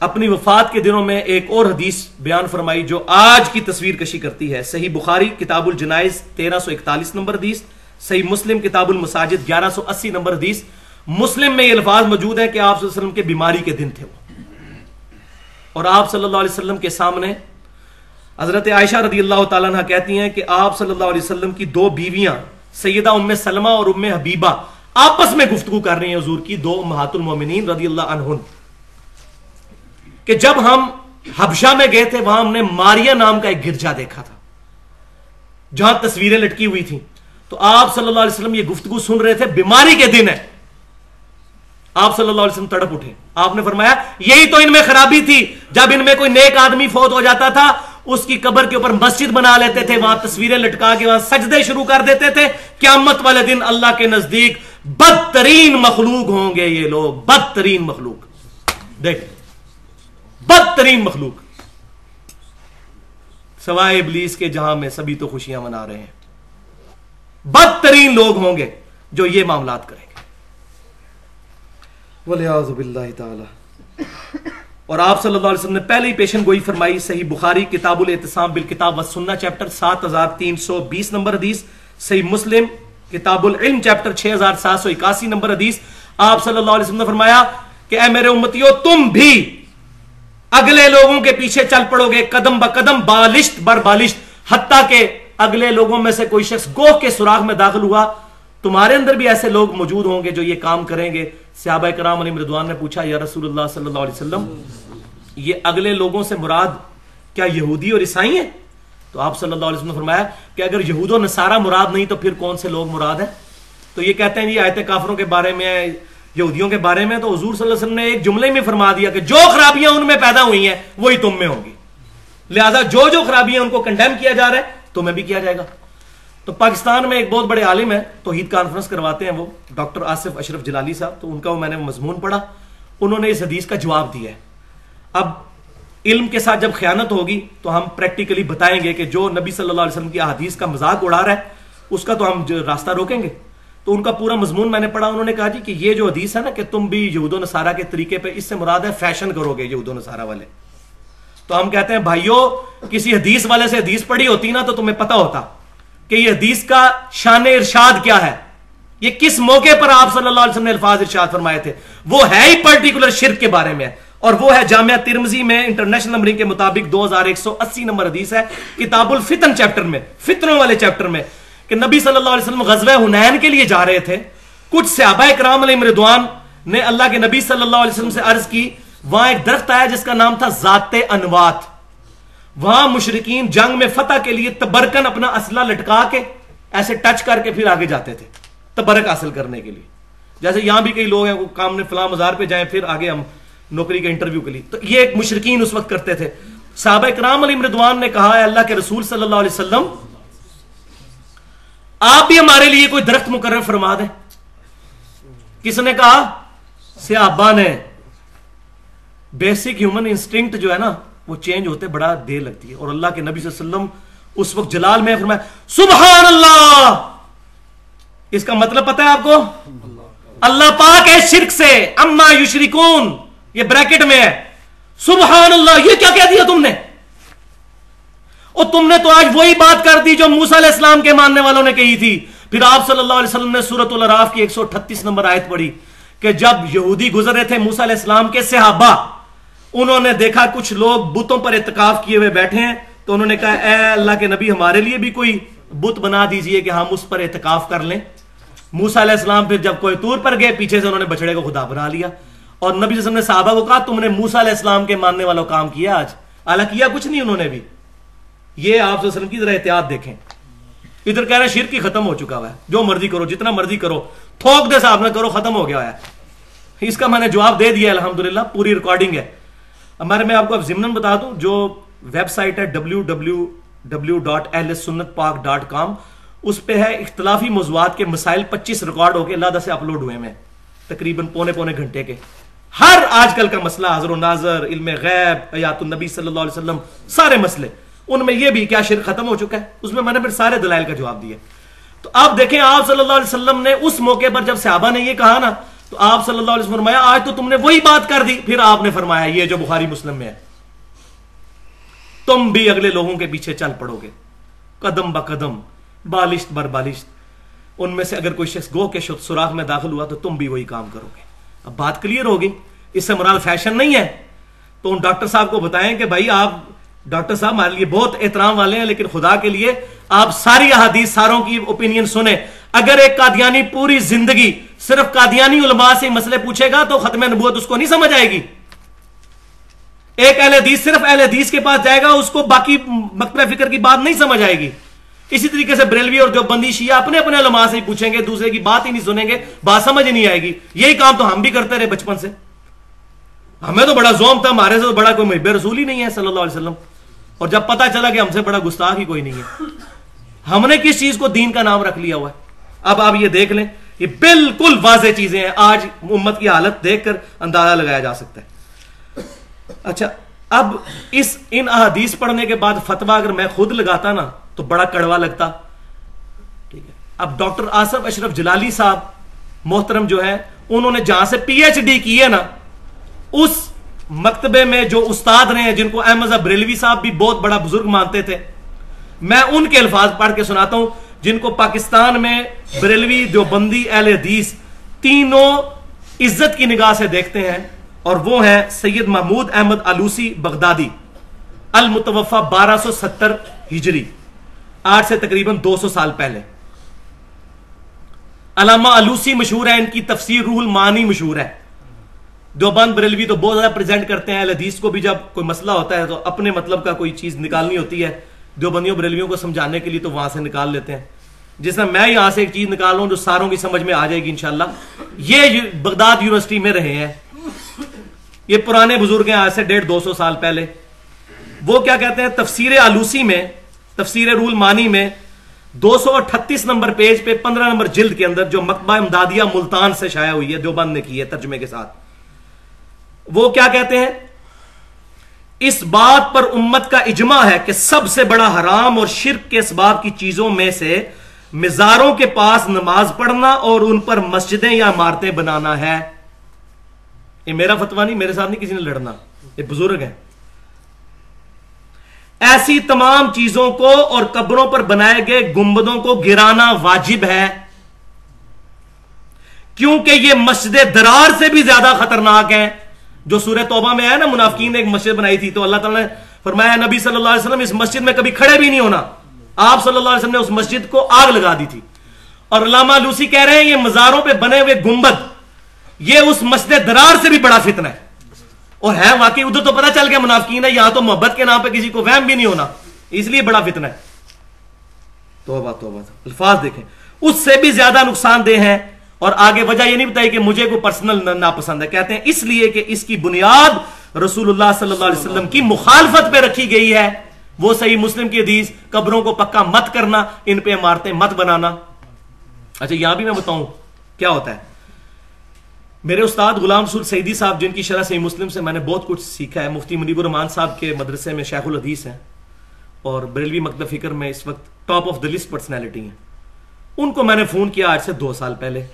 اپنی وفات کے دنوں میں ایک اور حدیث بیان فرمائی جو آج کی تصویر کشی کرتی ہے۔ صحیح بخاری، کتاب الجنائز، تیرہ سو اکتالیس نمبر حدیث۔ صحیح مسلم کتاب المساجد، گیارہ سو اسی نمبر حدیث۔ مسلم میں یہ الفاظ موجود ہیں کہ آپ صلی اللہ علیہ وسلم کے بیماری کے دن تھے وہ۔ اور آپ صلی اللہ علیہ وسلم کے سامنے حضرت عائشہ رضی اللہ تعالیٰ عنہ کہتی ہیں کہ آپ صلی اللہ علیہ وسلم کی دو بیویاں، سیدہ ام سلمہ اور ام حبیبہ، آپس میں گفتگو کر رہی ہیں حضور کی دو محات المومنین رضی اللہ عنہ کہ جب ہم حبشہ میں گئے تھے، وہاں ہم نے ماریا نام کا ایک گرجا دیکھا تھا، جہاں تصویریں لٹکی ہوئی تھیں۔ تو آپ صلی اللہ علیہ وسلم یہ گفتگو سن رہے تھے، بیماری کے دن ہے۔ آپ صلی اللہ علیہ وسلم تڑپ اٹھے۔ آپ نے فرمایا، یہی تو ان میں خرابی تھی۔ جب ان میں کوئی نیک آدمی فوت ہو جاتا تھا، اس کی قبر کے اوپر مسجد بنا لیتے تھے، وہاں تصویریں لٹکا کے وہاں سجدے شروع کر دیتے تھے۔ قیامت والے دن اللہ کے نزدیک بدترین مخلوق ہوں گے یہ لوگ۔ بدترین مخلوق۔ دیکھ، بدترین مخلوق۔ سوائے ابلیس کے جہاں میں سبھی تو خوشیاں منا رہے ہیں۔ بدترین لوگ ہوں گے جو یہ معاملات کریں گے۔ تعالی اور آپ صلی اللہ علیہ وسلم نے پہلے ہی پیشن گوئی فرمائی صحیح بخاری کتاب الاتسام بالکتاب والسنہ چیپٹر سات ہزار تین سو بیس نمبر حدیث صحیح مسلم کتاب العلم چیپٹر چھ ہزار سات سو اکاسی نمبر حدیث۔ آپ صلی اللہ علیہ وسلم نے فرمایا کہ اے میرے امتیو تم بھی اگلے لوگوں کے پیچھے چل پڑو گے قدم بقدم بالشت بر بالشت حتیٰ کہ اگلے لوگوں میں سے کوئی شخص گوہ کے سوراخ میں داخل ہوا، تمہارے اندر بھی ایسے لوگ موجود ہوں گے جو یہ کام کریں گے۔ صحابہ کرام علی مردوان نے پوچھا، یا رسول اللہ صلی اللہ علیہ وسلم، یہ اگلے لوگوں سے مراد کیا یہودی اور عیسائی ہیں؟ تو آپ صلی اللہ علیہ وسلم نے فرمایا کہ اگر یہود و نصارہ مراد نہیں، تو پھر کون سے لوگ مراد ہیں؟ تو یہ کہتے ہیں یہ آیت کافروں کے بارے میں، یہودیوں کے بارے میں تو حضور صلی اللہ علیہ وسلم نے ایک جملے میں فرما دیا کہ جو خرابیاں ان میں پیدا ہوئی ہیں، وہی تم میں ہوں گی۔ لہذا جو جو خرابیاں ان کو کنڈیم کیا جا رہا ہے تمہیں بھی کیا جائے گا۔ تو پاکستان میں ایک بہت بڑے عالم ہے توحید کانفرنس کرواتے ہیں وہ، ڈاکٹر آصف اشرف جلالی صاحب، تو ان کا وہ میں نے مضمون پڑھا۔ انہوں نے اس حدیث کا جواب دیا ہے۔ اب علم کے ساتھ جب خیانت ہوگی تو ہم پریکٹیکلی بتائیں گے کہ جو نبی صلی اللہ علیہ وسلم کی حدیث کا مذاق اڑا رہا ہے، اس کا تو ہم راستہ روکیں گے۔ تو ان کا پورا مضمون میں نے پڑھا، انہوں نے کہا جی کہ یہ جو حدیث ہے نا کہ تم بھی یہود و نصارہ کے طریقے پہ اس سے مراد ہے فیشن کرو گے یہود و نصارہ والے۔ تو ہم کہتے ہیں، بھائیو، کسی حدیث والے سے حدیث پڑھی ہوتی نا تو تمہیں پتا ہوتا کہ یہ حدیث کا شان ارشاد کیا ہے۔ یہ کس موقع پر آپ صلی اللہ علیہ وسلم نے الفاظ ارشاد فرمائے تھے؟ وہ ہے ہی پرٹیکولر شرک کے بارے میں اور وہ ہے جامعہ ترمزی میں انٹرنیشنل نمبرنگ کے مطابق دو ہزار ایک سو اسی نمبر حدیث ہے، کتاب الفتن چیپٹر میں فتنوں والے چیپٹر میں کہ نبی صلی اللہ علیہ وسلم غزوہ ہنین کے لیے جا رہے تھے۔ کچھ صحابہ کرام علیہ مردوان نے اللہ کے نبی صلی اللہ علیہ وسلم سے عرض کی وہاں ایک درخت آیا جس کا نام تھا ذات انوات۔ وہاں مشرقین جنگ میں فتح کے لیے تبرکن اپنا اسلحہ لٹکا کے ایسے ٹچ کر کے پھر آگے جاتے تھے، تبرک حاصل کرنے کے لیے۔ جیسے یہاں بھی کئی لوگ ہیں، وہ کام نے فلاں مزار پہ جائیں، پھر آگے ہم نوکری کے انٹرویو کے لیے۔ تو یہ ایک مشرقین اس وقت کرتے تھے۔ صحابہ کرام علی مردوان نے کہا ہے اللہ کے رسول صلی اللہ علیہ وسلم، آپ بھی ہمارے لیے کوئی درخت مقرر فرما دیں۔ کس نے کہا؟ سیابا نے۔ بیسک ہیومن انسٹنکٹ جو ہے نا، وہ چینج ہوتے، بڑا دیر لگتی ہے۔ اور اللہ کے نبی صلی اللہ علیہ وسلم اس وقت جلال میں فرمایا سبحان اللہ اس کا مطلب پتا ہے آپ کو؟ اللہ پاک ہے شرک سے، اما یشرکون، یہ بریکٹ میں ہے۔ سبحان اللہ یہ کیا کہہ دیا تم نے؟ اور تم نے تو آج وہی بات کر دی جو موسیٰ علیہ السلام کے ماننے والوں نے کہی تھی۔ پھر آپ صلی اللہ علیہ وسلم نے سورت الراف کی ایک سو اٹھتیس نمبر آیت پڑھی کہ جب یہودی گزر رہے تھے موسیٰ علیہ السلام کے صحابہ انہوں نے دیکھا کچھ لوگ بتوں پر اتقاف کیے ہوئے بیٹھے ہیں، تو انہوں نے کہا، اے اللہ کے نبی، ہمارے لیے بھی کوئی بت بنا دیجیے کہ ہم اس پر اتقاف کر لیں۔ موسا علیہ السلام پھر جب کوئی طور پر گئے، پیچھے سے انہوں نے بچڑے کو خدا بنا لیا۔ اور نبی صلی اللہ علیہ وسلم نے صحابہ کو کہا، تم نے موسا علیہ السلام کے ماننے والوں کام کیا آج۔ اعلیٰ کیا کچھ نہیں انہوں نے بھی۔ یہ آپ صلی اللہ علیہ وسلم کی ذرا احتیاط دیکھیں۔ ادھر کہہ رہے شرک ہی ختم ہو چکا ہوا ہے۔ جو مرضی کرو، جتنا مرضی کرو، تھوک دے صاحب، نہ کرو، ختم ہو گیا ہے۔ اس کا میں نے جواب دے دیا، الحمدللہ، پوری ریکارڈنگ ہے۔ ہمارے میں آپ کو اب ضمن بتا دوں، جو ویب سائٹ ہے W W W dot Ahle Sunnat Pak dot com اس پہ ہے اختلافی موضوعات کے مسائل، پچیس ریکارڈ ہو کے اللہ سے اپلوڈ ہوئے میں، تقریباً پونے پونے گھنٹے کے۔ ہر آج کل کا مسئلہ حضر و ناظر علم غیب، حیات النبی صلی اللہ علیہ وسلم، سارے مسئلے۔ ان میں یہ بھی کیا شرک ختم ہو چکا ہے؟ اس میں میں نے پھر سارے دلائل کا جواب دیا۔ تو آپ دیکھیں، آپ صلی اللہ علیہ وسلم نے اس موقع پر جب صحابہ نے یہ کہا نا تو آپ صلی اللہ علیہ وسلم فرمایا، آج تو تم نے وہی بات کر دی۔ پھر آپ نے فرمایا، یہ جو بخاری مسلم میں ہے، تم بھی اگلے لوگوں کے پیچھے چل پڑو گے۔ قدم با قدم، بالشت بر بالشت۔ ان میں سے اگر کوئی شخص گو کے سوراخ میں داخل ہوا تو تم بھی وہی کام کرو گے۔ اب بات کلیئر ہوگی۔ اس سے مرال فیشن نہیں ہے۔ تو ان ڈاکٹر صاحب کو بتائیں کہ بھائی، آپ ڈاکٹر صاحب، ہمارے لیے بہت احترام والے ہیں، لیکن خدا کے لیے آپ ساری احادیث ساروں کی اوپینین سنیں۔ اگر ایک قادیانی پوری زندگی صرف قادیانی علماء سے مسئلے پوچھے گا، تو ختم نبوت اس کو نہیں سمجھ آئے گی۔ ایک اہل حدیث صرف اہل حدیث کے پاس جائے گا، اس کو باقی مکتب فکر کی بات نہیں سمجھ آئے گی۔ اسی طریقے سے بریلوی اور جو بندی شیعہ اپنے اپنے علماء سے ہی پوچھیں گے، دوسرے کی بات ہی نہیں سنیں گے، بات سمجھ نہیں آئے گی۔ یہی کام تو ہم بھی کرتے رہے بچپن سے۔ ہمیں تو بڑا زوم تھا، ہمارے سے تو بڑا کوئی محب رسول ہی نہیں ہے صلی اللہ علیہ وسلم۔ اور جب پتا چلا کہ ہم سے بڑا گستاخ ہی کوئی نہیں ہے۔ ہم نے کس چیز کو دین کا نام رکھ لیا ہوا ہے؟ اب آپ یہ دیکھ لیں یہ بالکل واضح چیزیں ہیں۔ آج امت کی حالت دیکھ کر اندازہ لگایا جا سکتا ہے۔ اچھا اب اس، ان احادیث پڑھنے کے بعد فتوا اگر میں خود لگاتا نا، تو بڑا کڑوا لگتا۔ ٹھیک ہے۔ اب ڈاکٹر آصف اشرف جلالی صاحب، محترم جو ہے انہوں نے جہاں سے پی ایچ ڈی کی ہے نا، اس مکتبے میں جو استاد رہے ہیں، جن کو احمد بریلوی صاحب بھی بہت بڑا بزرگ مانتے تھے، میں ان کے الفاظ پڑھ کے سناتا ہوں، جن کو پاکستان میں بریلوی جو بندی اہل حدیث تینوں عزت کی نگاہ سے دیکھتے ہیں، اور وہ ہیں سید محمود احمد علوسی بغدادی المتوفہ بارہ سو ستر ہجری، آج سے تقریباً دو سو سال پہلے۔ علامہ علوسی مشہور ہے ان کی تفسیر روح المانی مشہور ہے۔ دیوبند بریلوی تو بہت زیادہ پریزنٹ کرتے ہیں حدیث کو بھی جب کوئی مسئلہ ہوتا ہے تو اپنے مطلب کا کوئی چیز نکالنی ہوتی ہے۔ دیوبندیوں بریلویوں کو سمجھانے کے لیے تو وہاں سے نکال لیتے ہیں۔ جس طرح میں یہاں سے ایک چیز نکال ہوں جو ساروں کی سمجھ میں آ جائے گی انشاءاللہ۔ یہ بغداد یونیورسٹی میں رہے ہیں۔ یہ پرانے بزرگ ہیں آج سے ڈیڑھ دو سو سال پہلے۔ وہ کیا کہتے ہیں؟ تفسیر آلوسی میں، تفسیر رول مانی میں دو سو اٹھتیس نمبر پیج پہ پندرہ نمبر جلد کے اندر جو مکبہ امدادیہ ملتان سے شائع ہوئی ہے، دیوبند نے کی ہے ترجمے کے ساتھ۔ وہ کیا کہتے ہیں؟ اس بات پر امت کا اجماع ہے کہ سب سے بڑا حرام اور شرک کے اسباب کی چیزوں میں سے مزاروں کے پاس نماز پڑھنا اور ان پر مسجدیں یا عمارتیں بنانا ہے۔ یہ میرا فتوا نہیں، میرے ساتھ نہیں کسی نے لڑنا۔ یہ بزرگ ہے ایسی تمام چیزوں کو اور قبروں پر بنائے گئے گنبدوں کو گرانا واجب ہے۔ کیونکہ یہ مسجد درار سے بھی زیادہ خطرناک ہیں۔ جو سورہ توبہ میں آیا نا، منافقین نے ایک مسجد بنائی تھی، تو اللہ تعالیٰ نے فرمایا نبی صلی اللہ علیہ وسلم، اس مسجد میں کبھی کھڑے بھی نہیں ہونا۔ آپ صلی اللہ علیہ وسلم نے اس مسجد کو آگ لگا دی تھی۔ اور علامہ لوسی کہہ رہے ہیں، یہ مزاروں پہ بنے ہوئے گنبد، یہ اس مسجد درار سے بھی بڑا فتنہ ہے۔ اور ہے واقعی، ادھر تو پتہ چل گیا، منافقین ہے یہاں تو محبت کے نام پہ کسی کو وہم بھی نہیں ہونا۔ اس لیے بڑا فتنہ ہے۔ توبہ توبہ۔ الفاظ دیکھیں۔ اس سے بھی زیادہ نقصان دہ ہیں اور آگے وجہ یہ نہیں بتائی کہ مجھے کو پرسنل ناپسند ہے۔ کہتے ہیں اس لیے کہ اس کی بنیاد رسول اللہ صلی اللہ علیہ وسلم کی مخالفت پہ رکھی گئی ہے۔ وہ صحیح مسلم کی حدیث، قبروں کو پکا مت کرنا، ان پہ عمارتیں مت بنانا۔ اچھا یہاں بھی میں بتاؤں کیا ہوتا ہے۔ میرے استاد غلام سور سعیدی صاحب، جن کی شرح صحیح مسلم سے میں نے بہت کچھ سیکھا ہے، مفتی منیب الرحمان صاحب کے مدرسے میں شیخ الحدیث ہیں۔ اور بریلوی مکتب فکر میں اس وقت top of the list personality ہیں۔ ان کو میں نے فون کیا آج سے دو سال پہلے۔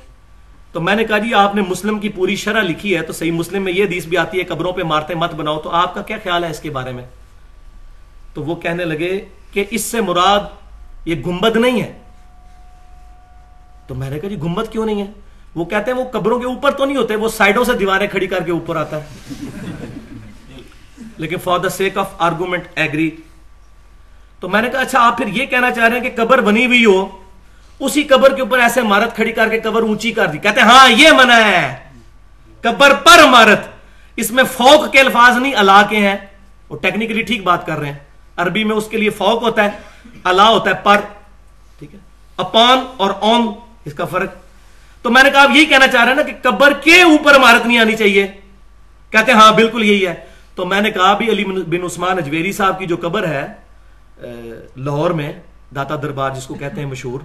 تو میں نے کہا جی آپ نے مسلم کی پوری شرح لکھی ہے تو صحیح مسلم میں یہ حدیث بھی آتی ہے، قبروں پہ مارتے مت بناؤ، تو آپ کا کیا خیال ہے اس کے بارے میں؟ تو وہ کہنے لگے کہ اس سے مراد یہ گنبد نہیں ہے۔ تو میں نے کہا جی گنبد کیوں نہیں ہے؟ وہ کہتے ہیں وہ قبروں کے اوپر تو نہیں ہوتے، وہ سائڈوں سے دیواریں کھڑی کر کے اوپر آتا ہے۔ لیکن for the sake of argument agree تو میں نے کہا اچھا آپ پھر یہ کہنا چاہ رہے ہیں کہ قبر بنی ہوئی ہو اسی قبر کے اوپر ایسے عمارت کھڑی کر کے قبر اونچی کر دی۔ کہتے ہیں ہاں یہ منع ہے۔ قبر پر عمارت۔ اس میں فوق کے الفاظ نہیں، اللہ کے ہیں۔ وہ ٹیکنیکلی ٹھیک بات کر رہے ہیں۔ عربی میں اس کے لیے فوق ہوتا ہے، اللہ ہوتا ہے پر۔ ٹھیک ہے؟ اپان اور اون، اس کا فرق۔ تو میں نے کہا، آپ یہی کہنا چاہ رہے ہیں نا کہ قبر کے اوپر عمارت نہیں آنی چاہیے۔ کہتے ہیں ہاں بالکل یہی ہے۔ تو میں نے کہا بھی علی بن عثمان اجویری صاحب کی جو قبر ہے لاہور میں، داتا دربار، جس کو کہتے ہیں مشہور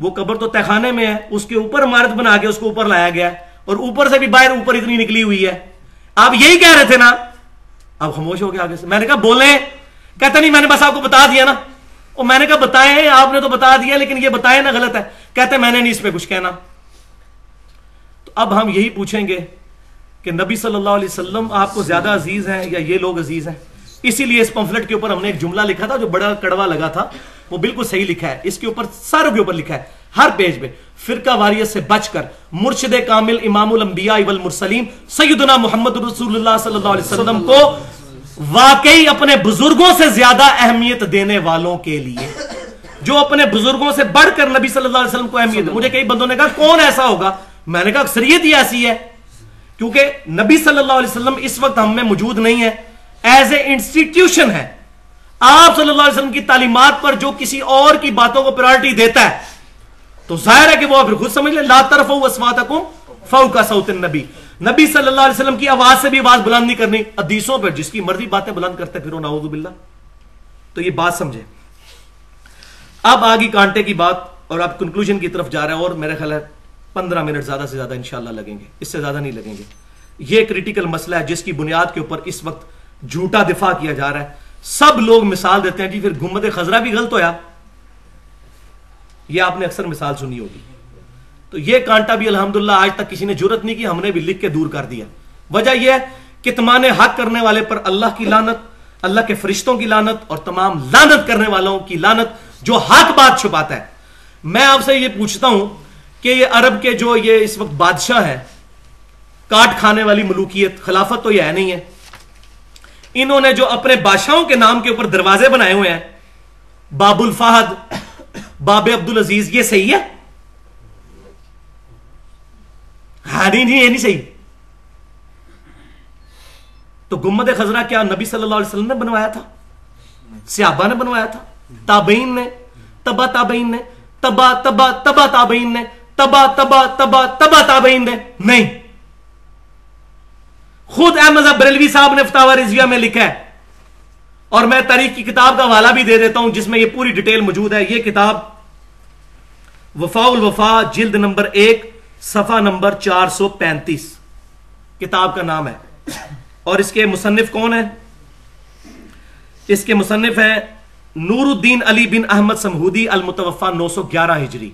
وہ قبر تو تہخانے میں ہے، اس کے اوپر عمارت بنا کے اس کو اوپر لایا گیا اور اوپر سے بھی باہر اوپر اتنی نکلی ہوئی ہے۔ آپ یہی کہہ رہے تھے نا؟ آپ خاموش ہو گیا آگے سے۔ میں نے کہا، بولیں۔ کہتے نہیں، میں نے بس آپ کو بتا دیا نا۔ اور میں نے کہا، بتائیں، آپ نے تو بتا دیا، لیکن یہ بتائیں نا غلط ہے۔ کہتے میں نے نہیں اس پہ کچھ کہنا۔ تو اب ہم یہی پوچھیں گے کہ نبی صلی اللہ علیہ وسلم آپ کو زیادہ عزیز ہیں یا یہ لوگ عزیز ہیں؟ اسی لیے اس پمفلٹ کے اوپر ہم نے ایک جملہ لکھا تھا جو بڑا کڑوا لگا تھا، وہ بالکل صحیح لکھا ہے۔ اس کے اوپر، ساروں کے اوپر لکھا ہے۔ ہر پیج میں، فرقہ واریت سے بچ کر، مرشد کامل امام الانبیاء والمرسلین سیدنا محمد رسول اللہ صلی اللہ علیہ وسلم کو واقعی اپنے بزرگوں سے زیادہ اہمیت دینے والوں کے لیے۔ جو اپنے بزرگوں سے بڑھ کر نبی صلی اللہ علیہ وسلم کو اہمیت مجھے کئی بندوں نے کہا، کون ایسا ہوگا؟ میں نے کہا، اکثریت ہی ایسی ہے۔ کیونکہ نبی صلی اللہ علیہ وسلم اس وقت ہم میں موجود نہیں ہے۔ ایز اے انسٹیٹیوشن ہے۔ آپ صلی اللہ علیہ وسلم کی تعلیمات پر جو کسی اور کی باتوں کو پرائرٹی دیتا ہے، تو ظاہر ہے کہ وہ پھر خود سمجھ لیں، لا طرف اسواتکم فوق صوت النبی۔ نبی صلی اللہ علیہ وسلم کی آواز سے بھی آواز بلند نہیں کرنی، حدیثوں پر جس کی مرضی باتیں بلند کرتے پھر نعوذ باللہ۔ تو یہ بات سمجھے اب آگی کانٹے کی بات اور اب کنکلوژن کی طرف جا رہے ہیں اور میرے خیال ہے پندرہ منٹ زیادہ سے زیادہ انشاءاللہ لگیں گے۔ اس سے زیادہ نہیں لگیں گے۔ یہ کریٹیکل مسئلہ ہے جس کی بنیاد کے اوپر اس وقت جھوٹا دفاع کیا جا رہا ہے۔ سب لوگ مثال دیتے ہیں جی پھر گمت خزرہ بھی غلط ہویا۔ یہ آپ نے اکثر مثال سنی ہوگی۔ تو یہ کانٹا بھی الحمدللہ آج تک کسی نے جرت نہیں کی، ہم نے بھی لکھ کے دور کر دیا۔ وجہ یہ ہے کہ تمان حق کرنے والے پر اللہ کی لانت اللہ کے فرشتوں کی لانت اور تمام لانت کرنے والوں کی لانت جو حق بات چھپاتا ہے۔ میں آپ سے یہ پوچھتا ہوں کہ یہ عرب کے جو یہ اس وقت بادشاہ ہے کاٹ کھانے والی ملوکیت، خلافت تو یہ ہے نہیں ہے۔ انہوں نے جو اپنے بادشاہوں کے نام کے اوپر دروازے بنائے ہوئے ہیں باب الفہد، باب عبد العزیز یہ صحیح ہے؟ ہاں نہیں نہیں، یہ نہیں صحیح۔ تو گمد خزرہ کیا نبی صلی اللہ علیہ وسلم نے بنوایا تھا؟ سیابہ نے بنوایا تھا؟ تابعین نے؟ تبا تابعین نے؟ تبا تبا تبا تابعین نے؟ تبا تبا تبا تبا تابعین نے؟ نہیں۔ خود احمد بریلوی صاحب نے فتاوہ رضویہ میں لکھا ہے۔ اور میں تاریخ کی کتاب کا حوالہ بھی دے دیتا ہوں جس میں یہ پوری ڈیٹیل موجود ہے۔ یہ کتاب وفا الوفا جلد نمبر ایک، صفحہ نمبر چار سو پینتیس۔ کتاب کا نام ہے۔ اور اس کے مصنف کون ہے اس کے مصنف ہیں نور الدین علی بن احمد سمہودی المتوفا نو سو گیارہ ہجری۔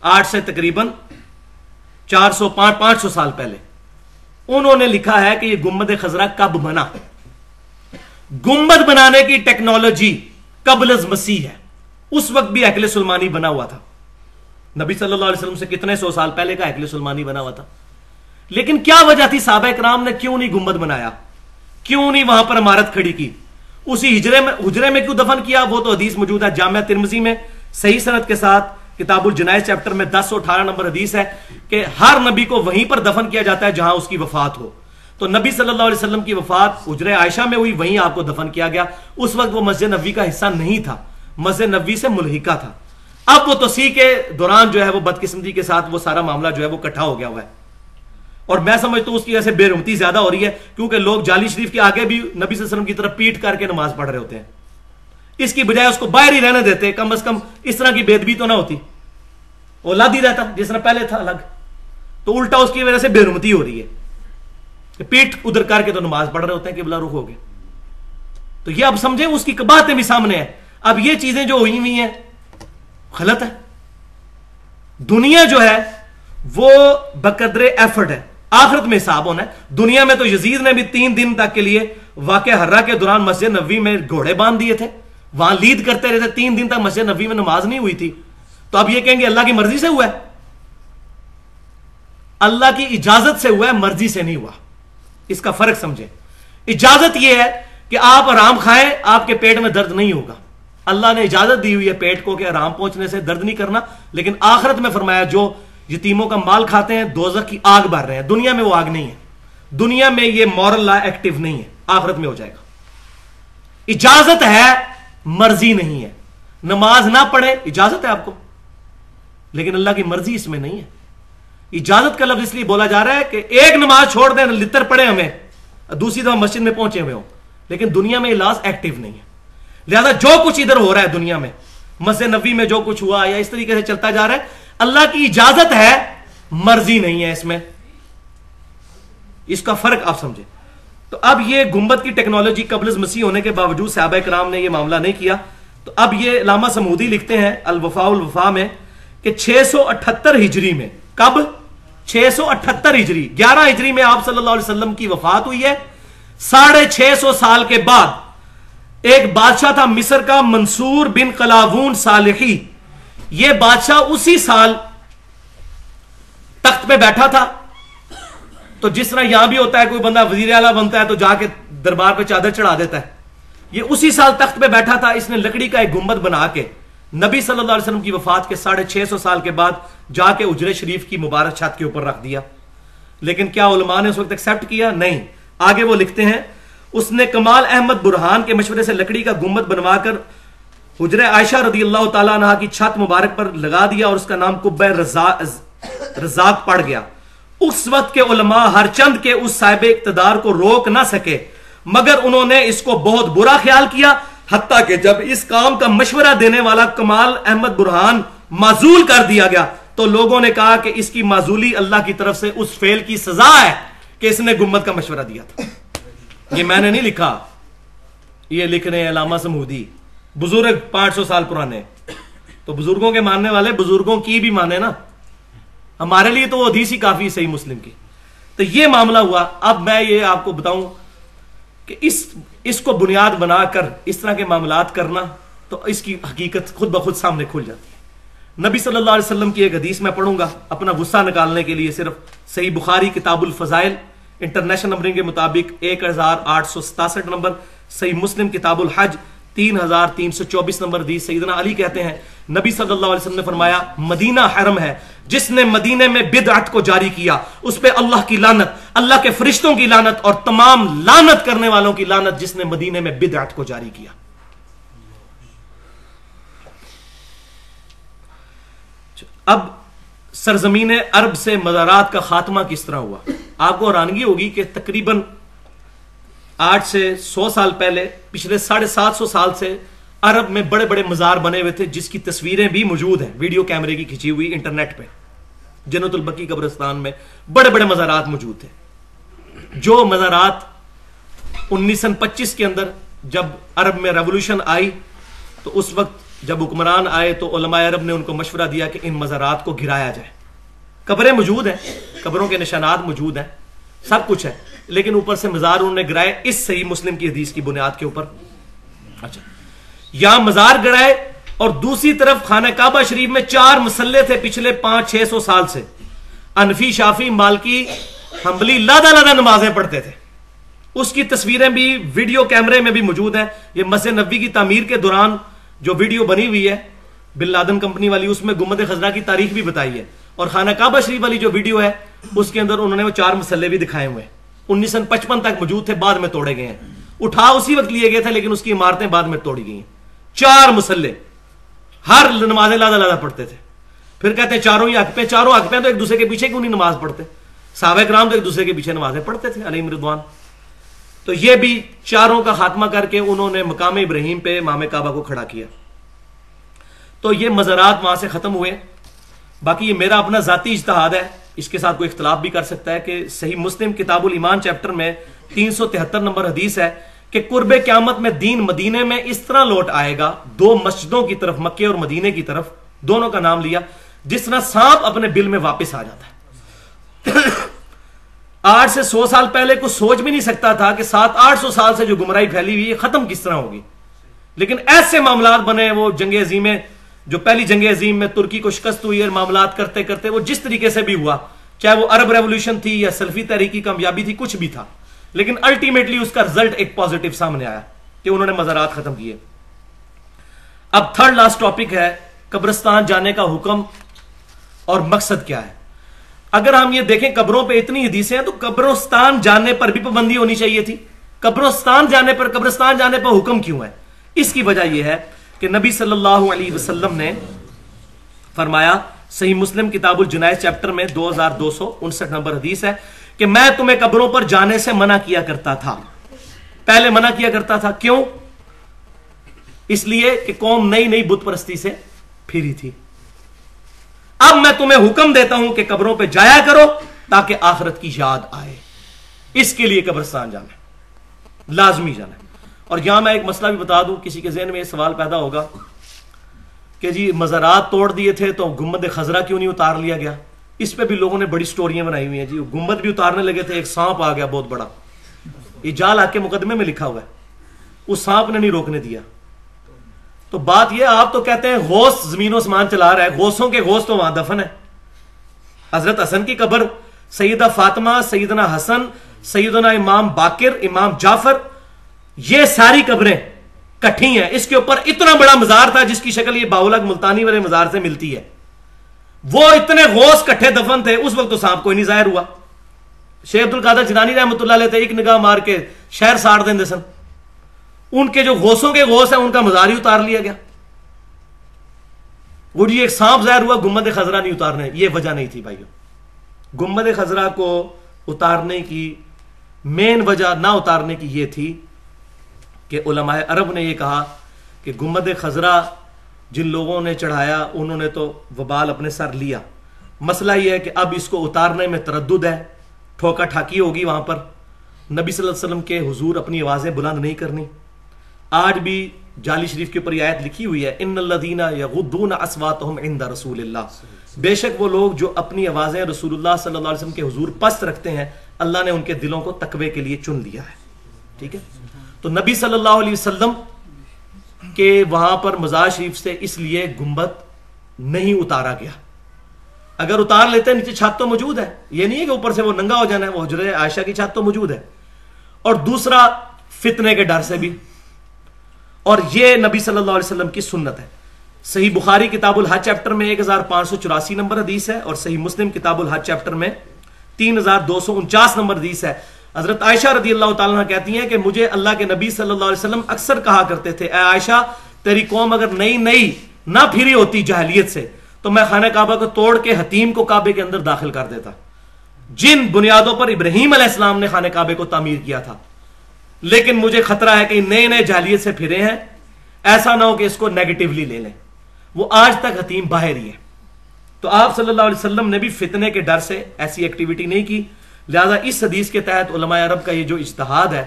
آٹھ سے تقریباً چار سو پانچ پانچ سو سال پہلے۔ انہوں نے لکھا ہے کہ یہ گمد خزرہ کب بنا؟ گمبد بنانے کی ٹیکنالوجی قبل از مسیح ہے۔ اس وقت بھی اکل سلمانی بنا ہوا تھا۔ نبی صلی اللہ علیہ وسلم سے کتنے سو سال پہلے کا اکل سلمانی بنا ہوا تھا۔ لیکن کیا وجہ تھی صحابہ اکرام نے کیوں نہیں گمبد بنایا؟ کیوں نہیں وہاں پر عمارت کھڑی کی؟ اسی ہجرے میں ہجرے میں کیوں دفن کیا؟ وہ تو حدیث موجود ہے جامعہ ترمزی میں، صحیح صنعت کے ساتھ۔ کتاب الجنائز چیپٹر میں دس سو اٹھارہ نمبر حدیث ہے کہ ہر نبی کو وہیں پر دفن کیا جاتا ہے جہاں اس کی وفات ہو۔ تو نبی صلی اللہ علیہ وسلم کی وفات حجر عائشہ میں ہوئی، وہیں آپ کو دفن کیا گیا۔ اس وقت وہ مسجد نبی کا حصہ نہیں تھا۔ مسجد نبی سے ملحقہ تھا۔ اب وہ توسیع کے دوران جو ہے وہ بدقسمتی کے ساتھ وہ سارا معاملہ جو ہے وہ کٹھا ہو گیا ہوا ہے۔ اور میں سمجھتا ہوں اس کی وجہ سے بے رمتی زیادہ ہو رہی ہے، کیونکہ لوگ جالی شریف کے آگے بھی نبی صلی اللہ علیہ وسلم کی طرف پیٹ کر کے نماز پڑھ رہے ہوتے ہیں۔ اس کی بجائے اس کو باہر ہی رہنے دیتے، کم از کم اس طرح کی بید بھی تو نہ ہوتی۔ وہ لد ہی رہتا، جس طرح پہلے تھا، الگ۔ تو الٹا اس کی وجہ سے بے رمتی ہو رہی ہے۔ پیٹ ادھر کر کے تو نماز پڑھ رہے ہوتے ہیں کہ بلا رخ ہو گئے تو یہ اب سمجھیں اس کی باتیں بھی سامنے ہیں۔ اب یہ چیزیں جو ہوئی ہوئی ہیں، غلط ہے۔ دنیا جو ہے، وہ بقدر ایفرٹ ہے۔ آخرت میں حساب ہونا ہے۔ دنیا میں تو یزید نے بھی تین دن تک کے لیے واقع ہررا کے دوران مسجد نبی میں گھوڑے باندھ دیے تھے۔ وہاں لید کرتے رہتے تین دن تک مسجد نبی میں نماز نہیں ہوئی تھی۔ تو اب یہ کہیں گے اللہ کی مرضی سے ہوا ہے؟ اللہ کی اجازت سے ہوا ہے، مرضی سے نہیں ہوا۔ اس کا فرق سمجھے اجازت یہ ہے کہ آپ آرام کھائیں، آپ کے پیٹ میں درد نہیں ہوگا۔ اللہ نے اجازت دی ہوئی ہے پیٹ کو کہ آرام پہنچنے سے درد نہیں کرنا، لیکن آخرت میں فرمایا جو یتیموں کا مال کھاتے ہیں، دوزخ کی آگ بھر رہے ہیں۔ دنیا میں وہ آگ نہیں ہے۔ دنیا میں یہ مورل لا ایکٹیو نہیں ہے۔ آخرت میں ہو جائے گا۔ اجازت ہے مرضی نہیں ہے۔ نماز نہ پڑھے، اجازت ہے آپ کو۔ لیکن اللہ کی مرضی اس میں نہیں ہے۔ اجازت کا لفظ اس لیے بولا جا رہا ہے کہ ایک نماز چھوڑ دیں، لتر پڑے ہمیں۔ دوسری دفعہ مسجد میں پہنچے ہوئے ہوں۔ لیکن دنیا میں لاس ایکٹیو نہیں ہے۔ لہذا جو کچھ ادھر ہو رہا ہے دنیا میں، مسجد نبی میں جو کچھ ہوا یا اس طریقے سے چلتا جا رہا ہے، اللہ کی اجازت ہے، مرضی نہیں ہے اس میں۔ اس کا فرق آپ سمجھے تو اب یہ گمبت کی ٹیکنالوجی قبل مسیح ہونے کے باوجود صحابہ کرام نے یہ معاملہ نہیں کیا۔ تو اب یہ علامہ سمودی لکھتے ہیں الوفا الوفا میں کہ چھ سو اٹھتر ہجری میں، کب؟ چھ سو اٹھتر ہجری، گیارہ ہجری میں آپ صلی اللہ علیہ وسلم کی وفات ہوئی ہے۔ ساڑھے چھ سو سال کے بعد ایک بادشاہ تھا مصر کا، منصور بن قلاوون صالحی۔ یہ بادشاہ اسی سال تخت پہ بیٹھا تھا۔ تو جس طرح یہاں بھی ہوتا ہے، کوئی بندہ وزیر اعلیٰ بنتا ہے تو جا کے دربار پہ چادر چڑھا دیتا ہے۔ یہ اسی سال تخت پہ بیٹھا تھا، اس نے لکڑی کا ایک گمبد بنا کے نبی صلی اللہ علیہ وسلم کی وفات کے ساڑھے چھ سو سال کے بعد جا کے اجرے شریف کی مبارک چھت کے اوپر رکھ دیا۔ لیکن کیا علماء نے اس وقت ایکسپٹ کیا؟ نہیں۔ آگے وہ لکھتے ہیں، اس نے کمال احمد برہان کے مشورے سے لکڑی کا گمبد بنوا کر حجر عائشہ رضی اللہ تعالیٰ عنہ کی چھت مبارک پر لگا دیا اور اس کا نام کب رزاق پڑ گیا۔ اس وقت کے علماء ہر چند کے اس صاحب اقتدار کو روک نہ سکے۔ مگر انہوں نے اس کو بہت برا خیال کیا، حتیٰ کہ جب اس کام کا مشورہ دینے والا کمال احمد برہان معذول کر دیا گیا، تو لوگوں نے کہا کہ اس کی معذولی اللہ کی طرف سے اس فیل کی سزا ہے کہ اس نے گمت کا مشورہ دیا تھا۔ یہ میں نے نہیں لکھا، یہ لکھ رہے ہیں علامہ سمودی، بزرگ پانچ سو سال پرانے۔ تو بزرگوں کے ماننے والے بزرگوں کی بھی مانے نا۔ ہمارے لیے تو وہ حدیث ہی کافی صحیح مسلم کی۔ تو یہ معاملہ ہوا۔ اب میں یہ آپ کو بتاؤں کہ اس اس کو بنیاد بنا کر اس طرح کے معاملات کرنا تو اس کی حقیقت خود بخود سامنے کھل جاتی ہے۔ نبی صلی اللہ علیہ وسلم کی ایک حدیث میں پڑھوں گا اپنا غصہ نکالنے کے لیے صرف صحیح بخاری، کتاب الفضائل، انٹرنیشنل نمبرنگ کے مطابق ایک ہزار آٹھ سو ستاسٹھ نمبر، صحیح مسلم، کتاب الحج تین ہزار تین سو چوبیس نمبر دی سیدنا علی کہتے ہیں، نبی صلی اللہ علیہ وسلم نے فرمایا، مدینہ حرم ہے، جس نے مدینے میں بدعت کو جاری کیا، اس پہ اللہ کی لانت اللہ کے فرشتوں کی لانت اور تمام لانت کرنے والوں کی لانت جس نے مدینے میں بدعت کو جاری کیا۔ اب سرزمین عرب سے مزارات کا خاتمہ کس طرح ہوا؟ آپ کو حیرانگی ہوگی کہ تقریباً آٹھ سے سو سال پہلے، پچھلے ساڑھے سات سو سال سے عرب میں بڑے بڑے مزار بنے ہوئے تھے، جس کی تصویریں بھی موجود ہیں۔ ویڈیو کیمرے کی کھچی ہوئی انٹرنیٹ پہ۔ جنت البکی قبرستان میں بڑے بڑے مزارات موجود تھے۔ جو مزارات انیس سن پچیس کے اندر جب عرب میں ریولوشن آئی، تو اس وقت جب حکمران آئے، تو علماء عرب نے ان کو مشورہ دیا کہ ان مزارات کو گرایا جائے۔ قبریں موجود ہیں، قبروں کے نشانات موجود ہیں۔ سب کچھ ہے۔ لیکن اوپر سے مزار انہوں نے گرائے اس صحیح مسلم کی حدیث کی بنیاد کے اوپر۔ اچھا۔ یہاں مزار گرائے اور دوسری طرف خانہ کعبہ شریف میں چار مسلے تھے پچھلے پانچ، چھ سو سال سے۔ انفی، شافی، مالکی ہمبلی لادا لادا نمازیں پڑھتے تھے۔ اس کی تصویریں بھی، ویڈیو کیمرے میں بھی موجود ہیں۔ یہ مسجد نبی کی تعمیر کے دوران جو ویڈیو بنی ہوئی ہے بل لادن کمپنی والی، اس میں گمد خزرہ کی تاریخ بھی بتائی ہے۔ اور خانہ کعبہ شریف والی جو ویڈیو ہے، اس کے اندر انہوں نے وہ چار مسلے بھی دکھائے ہوئے انیس سو پچپن تک موجود تھے، بعد میں توڑے گئے ہیں۔ اٹھا اسی وقت لیے گئے تھے، لیکن اس کی عمارتیں بعد میں توڑی گئی ہیں چار مسلے۔ ہر نمازیں لادا لادا پڑھتے تھے۔ پھر کہتے ہیں چاروں ہی حق پہ چاروں حق پہ تو ایک دوسرے کے پیچھے کیوں نہیں نماز پڑھتے؟ صحابہ کرام تو ایک دوسرے کے پیچھے نمازیں پڑھتے تھے علی مردوان تو یہ بھی چاروں کا خاتمہ کر کے انہوں نے مقام ابراہیم پہ مام کعبہ کو کھڑا کیا۔ تو یہ مزارات وہاں سے ختم ہوئے۔ باقی یہ میرا اپنا ذاتی اجتہاد ہے۔ اس کے ساتھ کوئی اختلاف بھی کر سکتا ہے کہ صحیح مسلم کتاب الایمان چیپٹر میں تین سو تہتر نمبر حدیث ہے کہ قرب قیامت میں دین مدینے میں اس طرح لوٹ آئے گا۔ دو مسجدوں کی طرف مکے اور مدینے کی طرف دونوں کا نام لیا، جس طرح سانپ اپنے بل میں واپس آ جاتا ہے۔ آٹھ سے سو سال پہلے کو سوچ بھی نہیں سکتا تھا کہ سات آٹھ سو سال سے جو گمراہی پھیلی ہوئی ختم کس طرح ہوگی؟ لیکن ایسے معاملات بنے، وہ جنگ عظیمیں جو پہلی جنگ عظیم میں ترکی کو شکست ہوئی اور معاملات کرتے کرتے وہ جس طریقے سے بھی ہوا، چاہے وہ عرب ریولوشن تھی یا سلفی تحریکی کامیابی تھی، کچھ بھی تھا۔ لیکن الٹیمیٹلی اس کا رزلٹ ایک پازیٹو سامنے آیا کہ انہوں نے مزارات ختم کیے۔ اب تھرڈ لاسٹ ٹاپک ہے، قبرستان جانے کا حکم اور مقصد کیا ہے۔ اگر ہم یہ دیکھیں قبروں پہ اتنی حدیثیں ہیں تو قبرستان جانے پر بھی پابندی ہونی چاہیے تھی۔ قبرستان جانے پر، قبرستان جانے پر حکم کیوں ہے؟ اس کی وجہ یہ ہے کہ نبی صلی اللہ علیہ وسلم نے فرمایا، صحیح مسلم کتاب الجنائز چیپٹر میں دو ہزار دو سو انسٹھ نمبر حدیث ہے کہ میں تمہیں قبروں پر جانے سے منع کیا کرتا تھا۔ پہلے منع کیا کرتا تھا، کیوں؟ اس لیے کہ قوم نئی نئی بت پرستی سے پھری تھی۔ اب میں تمہیں حکم دیتا ہوں کہ قبروں پہ جایا کرو تاکہ آخرت کی یاد آئے۔ اس کے لیے قبرستان جانا لازمی جانا اور یہاں میں ایک مسئلہ بھی بتا دوں، کسی کے ذہن میں یہ سوال پیدا ہوگا کہ جی مزارات توڑ دیے تھے تو گمبد خزرہ کیوں نہیں اتار لیا گیا؟ اس پہ بھی لوگوں نے بڑی سٹوریاں بنائی ہوئی ہیں جی۔ گمبد بھی اتارنے لگے تھے، ایک سانپ آ گیا بہت بڑا۔ یہ جال آ کے مقدمے میں لکھا ہوا ہے۔ اس سانپ نے نہیں روکنے دیا۔ تو بات یہ، آپ تو کہتے ہیں غوث زمین و سمان چلا رہا ہے۔ غوثوں کے غوث تو وہاں دفن ہے حضرت حسن کی قبر، سیدہ فاطمہ، سیدنا حسن، سیدنا امام باقر امام جعفر یہ ساری قبریں کٹھی ہیں۔ اس کے اوپر اتنا بڑا مزار تھا جس کی شکل یہ باولک ملتانی والے مزار سے ملتی ہے۔ وہ اتنے غوث کٹھے دفن تھے، اس وقت تو سانپ کوئی نہیں ظاہر ہوا۔ شیخ عبد القادر جنانی رحمۃ اللہ لیتے ایک نگاہ مار کے شہر ساڑ دیں سن۔ ان کے جو غوثوں کے غوث ہیں، ان کا مزار ہی اتار لیا گیا۔ وہ جی ایک سانپ ظاہر ہوا گمد خزرہ نہیں اتارنے، یہ وجہ نہیں تھی بھائیو۔ گمد خزرہ کو اتارنے کی مین وجہ نہ اتارنے کی یہ تھی کہ علماء عرب نے یہ کہا کہ گمد خزرہ جن لوگوں نے چڑھایا، انہوں نے تو وبال اپنے سر لیا۔ مسئلہ یہ ہے کہ اب اس کو اتارنے میں تردد ہے ٹھوکا ٹھاکی ہوگی وہاں پر۔ نبی صلی اللہ علیہ وسلم کے حضور اپنی آوازیں بلند نہیں کرنی۔ آج بھی جالی شریف کے اوپر یہ آیت لکھی ہوئی ہے، ان اللہ یغضون اصواتهم عند رسول اللہ. بے شک وہ لوگ جو اپنی آوازیں رسول اللہ صلی اللہ علیہ وسلم کے حضور پست رکھتے ہیں، اللہ نے ان کے دلوں کو تقوی کے لیے چن لیا ہے۔ ٹھیک ہے؟ تو نبی صلی اللہ علیہ وسلم کے وہاں پر مزار شریف سے اس لیے گنبد نہیں اتارا گیا۔ اگر اتار لیتے نیچے چھت تو موجود ہے۔ یہ نہیں ہے کہ اوپر سے وہ ننگا ہو جانا ہے، وہ حجر عائشہ کی چھت تو موجود ہے۔ اور دوسرا فتنے کے ڈر سے بھی۔ اور یہ نبی صلی اللہ علیہ وسلم کی سنت ہے۔ صحیح بخاری کتاب الحج چیپٹر میں ایک ہزار پانچ سو چوراسی نمبر حدیث ہے اور صحیح مسلم کتاب الحج چیپٹر میں تین ہزار دو سو انچاس نمبر حدیث ہے۔ حضرت عائشہ رضی اللہ تعالیٰ کہتی ہیں کہ مجھے اللہ کے نبی صلی اللہ علیہ وسلم اکثر کہا کرتے تھے، اے عائشہ، تیری قوم اگر نئی نئی نہ پھری ہوتی جہلیت سے، تو میں خانہ کعبہ کو توڑ کے حتیم کو کعبے کے اندر داخل کر دیتا۔ جن بنیادوں پر ابراہیم علیہ السلام نے خانہ کعبے کو تعمیر کیا تھا۔ لیکن مجھے خطرہ ہے کہ نئے نئے جہلیت سے پھرے ہیں، ایسا نہ ہو کہ اس کو نیگیٹولی لے لیں۔ وہ آج تک حتیم باہر ہی ہے تو آپ صلی اللہ علیہ وسلم نے بھی فتنے کے ڈر سے ایسی ایکٹیویٹی نہیں کی۔ لہذا اس حدیث کے تحت علماء عرب کا یہ جو اجتہاد ہے،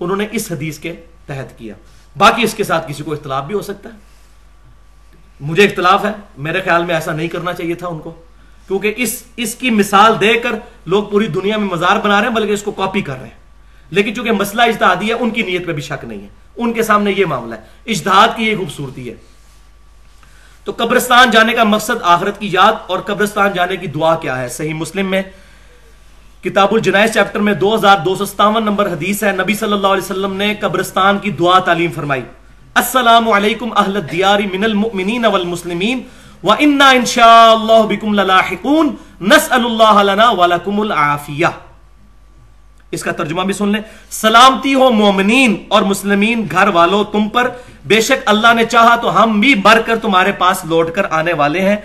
انہوں نے اس حدیث کے تحت کیا۔ باقی اس کے ساتھ کسی کو اختلاف بھی ہو سکتا ہے۔ مجھے اختلاف ہے، میرے خیال میں ایسا نہیں کرنا چاہیے تھا ان کو۔ کیونکہ اس اس کی مثال دے کر لوگ پوری دنیا میں مزار بنا رہے ہیں، بلکہ اس کو کاپی کر رہے ہیں۔ لیکن چونکہ مسئلہ اجتہادی ہے، ان کی نیت پہ بھی شک نہیں ہے۔ ان کے سامنے یہ معاملہ ہے۔ اجتہاد کی یہ خوبصورتی ہے۔ تو قبرستان جانے کا مقصد آخرت کی یاد اور قبرستان جانے کی دعا کیا ہے؟ صحیح مسلم میں کتاب الجنائز چیپٹر میں دو ہزار دو سو ستاون نمبر حدیث ہے۔ نبی صلی اللہ علیہ وسلم نے قبرستان کی دعا تعلیم فرمائی۔ السلام علیکم اہل الدیار من المؤمنین والمسلمین وَإِنَّا إِن شَاءَ اللَّهُ بِكُمْ لَلَاحِقُونَ۔ نَسْأَلُ اللَّهَ لَنَا وَلَكُمُ الْعَافِيَةِ اس کا ترجمہ بھی سن لیں۔ سلامتی ہو مومنین اور مسلمین، گھر والوں تم پر۔ بے شک اللہ نے چاہا تو ہم بھی مر کر تمہارے پاس لوٹ کر آنے والے ہیں۔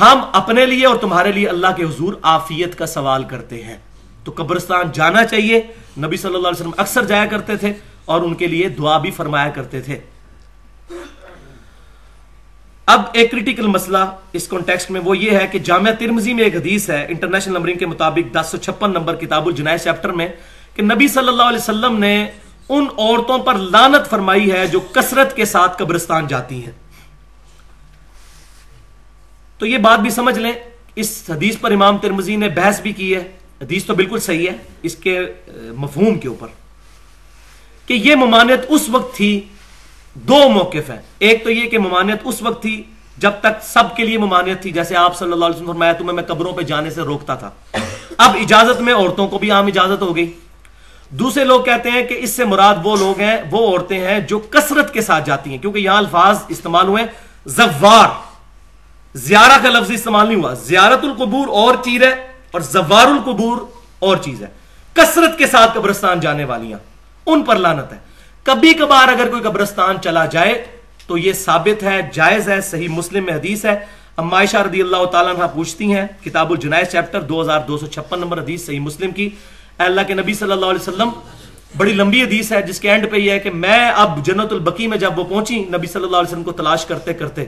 ہم اپنے لیے اور تمہارے لیے اللہ کے حضور آفیت کا سوال کرتے ہیں۔ تو قبرستان جانا چاہیے۔ نبی صلی اللہ علیہ وسلم اکثر جایا کرتے تھے اور ان کے لیے دعا بھی فرمایا کرتے تھے۔ اب ایک کریٹیکل مسئلہ اس کانٹیکسٹ میں وہ یہ ہے کہ جامعہ ترمزی میں ایک حدیث ہے انٹرنیشنل نمبرنگ کے مطابق دس سو چھپن نمبر کتاب الجنائے چیپٹر میں، کہ نبی صلی اللہ علیہ وسلم نے ان عورتوں پر لانت فرمائی ہے جو کثرت کے ساتھ قبرستان جاتی ہیں۔ تو یہ بات بھی سمجھ لیں، اس حدیث پر امام ترمزی نے بحث بھی کی ہے۔ حدیث تو بالکل صحیح ہے اس کے مفہوم کے اوپر کہ یہ ممانعت اس وقت تھی، دو موقف ہیں۔ ایک تو یہ کہ ممانعت اس وقت تھی جب تک سب کے لیے ممانعت تھی، جیسے آپ صلی اللہ علیہ وسلم فرمایا، تمہیں میں قبروں پہ جانے سے روکتا تھا۔ اب اجازت میں عورتوں کو بھی عام اجازت ہو گئی۔ دوسرے لوگ کہتے ہیں کہ اس سے مراد وہ لوگ ہیں، وہ عورتیں ہیں جو کثرت کے ساتھ جاتی ہیں، کیونکہ یہاں الفاظ استعمال ہوئے زوار۔ زیارہ کا لفظ استعمال نہیں ہوا۔ زیارت القبور اور چیز ہے۔ اور زوار القبور اور چیز ہے۔ کثرت کے ساتھ قبرستان جانے والیاں، ان پر لانت ہے۔ کبھی کبھار اگر کوئی قبرستان چلا جائے تو یہ ثابت ہے، جائز ہے، صحیح مسلم میں حدیث ہے۔ عائشہ رضی اللہ تعالیٰ عنہ پوچھتی ہیں، کتاب الجنائز چیپٹر دو ہزار دو سو چھپن نمبر حدیث صحیح مسلم کی۔ اے اللہ کے نبی صلی اللہ علیہ وسلم، بڑی لمبی حدیث ہے، جس کے اینڈ پہ یہ ہے کہ میں اب جنت البقی میں جب وہ پہنچی، نبی صلی اللہ علیہ وسلم کو تلاش کرتے کرتے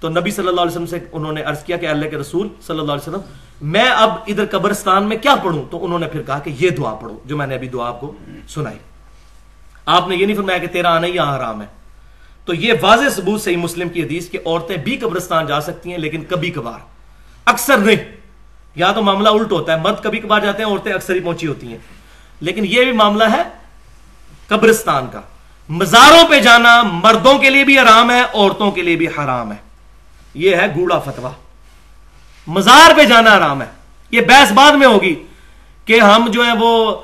تو نبی صلی اللہ علیہ وسلم سے انہوں نے عرض کیا کہ اللہ کے رسول صلی اللہ علیہ وسلم، میں اب ادھر قبرستان میں کیا پڑھوں؟ تو انہوں نے پھر کہا کہ یہ دعا پڑھو، جو میں نے ابھی دعا آپ کو سنائی۔ آپ نے یہ نہیں فرمایا کہ تیرا آنا ہی یہاں حرام ہے۔ تو یہ واضح ثبوت صحیح مسلم کی حدیث کہ عورتیں بھی قبرستان جا سکتی ہیں، لیکن کبھی کبھار۔ اکثر نہیں۔ یا تو معاملہ الٹ ہوتا ہے، مرد کبھی کبھار جاتے ہیں، عورتیں اکثر ہی پہنچی ہوتی ہیں۔ لیکن یہ بھی معاملہ ہے قبرستان کا۔ مزاروں پہ جانا مردوں کے لیے بھی حرام ہے، عورتوں کے لیے بھی حرام ہے۔ یہ ہے گوڑا فتوا مزار پہ جانا حرام ہے۔ یہ بحث بعد میں ہوگی کہ ہم جو ہے وہ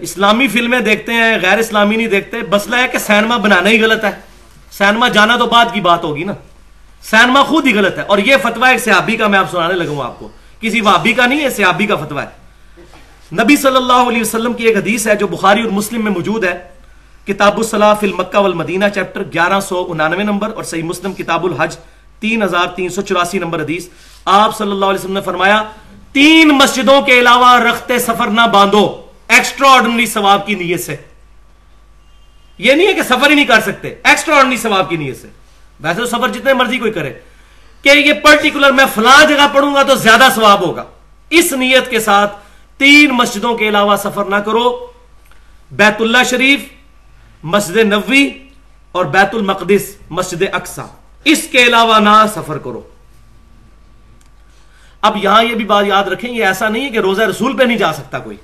اسلامی فلمیں دیکھتے ہیں، غیر اسلامی نہیں دیکھتے۔ مسئلہ ہے کہ سینما بنانا ہی غلط ہے۔ سینما جانا تو بعد کی بات ہوگی نا۔ سینما خود ہی غلط ہے۔ اور یہ فتوا ایک سیابی کا میں آپ سنانے لگوں آپ کو۔ کسی وابی کا نہیں ہے سیابی کا فتوا ہے۔ نبی صلی اللہ علیہ وسلم کی ایک حدیث ہے جو بخاری اور مسلم میں موجود ہے۔ کتاب الصلاح فی المکہ والمدینہ، چیپٹر گیارہ سو انانوے نمبر اور صحیح مسلم کتاب الحج۔ تین ہزار تین سو چوراسی نمبر حدیث۔ آپ صلی اللہ علیہ وسلم نے فرمایا، تین مسجدوں کے علاوہ رختے سفر نہ باندھو۔ ایکسٹرا آرڈنری ثواب کی نیت سے۔ یہ نہیں ہے کہ سفر ہی نہیں کر سکتے۔ ایکسٹرا آرڈنری ثواب کی نیت سے۔ ویسے تو سفر جتنے مرضی کوئی کرے۔ کہ یہ پرٹیکولر میں فلاں جگہ پڑھوں گا تو زیادہ ثواب ہوگا۔ اس نیت کے ساتھ تین مسجدوں کے علاوہ سفر نہ کرو۔ بیت اللہ شریف، مسجد نبوی اور بیت المقدس، مسجد اقسا اس کے علاوہ نہ سفر کرو۔ اب یہاں یہ بھی بات یاد رکھیں، یہ ایسا نہیں ہے کہ روزہ رسول پہ نہیں جا سکتا کوئی۔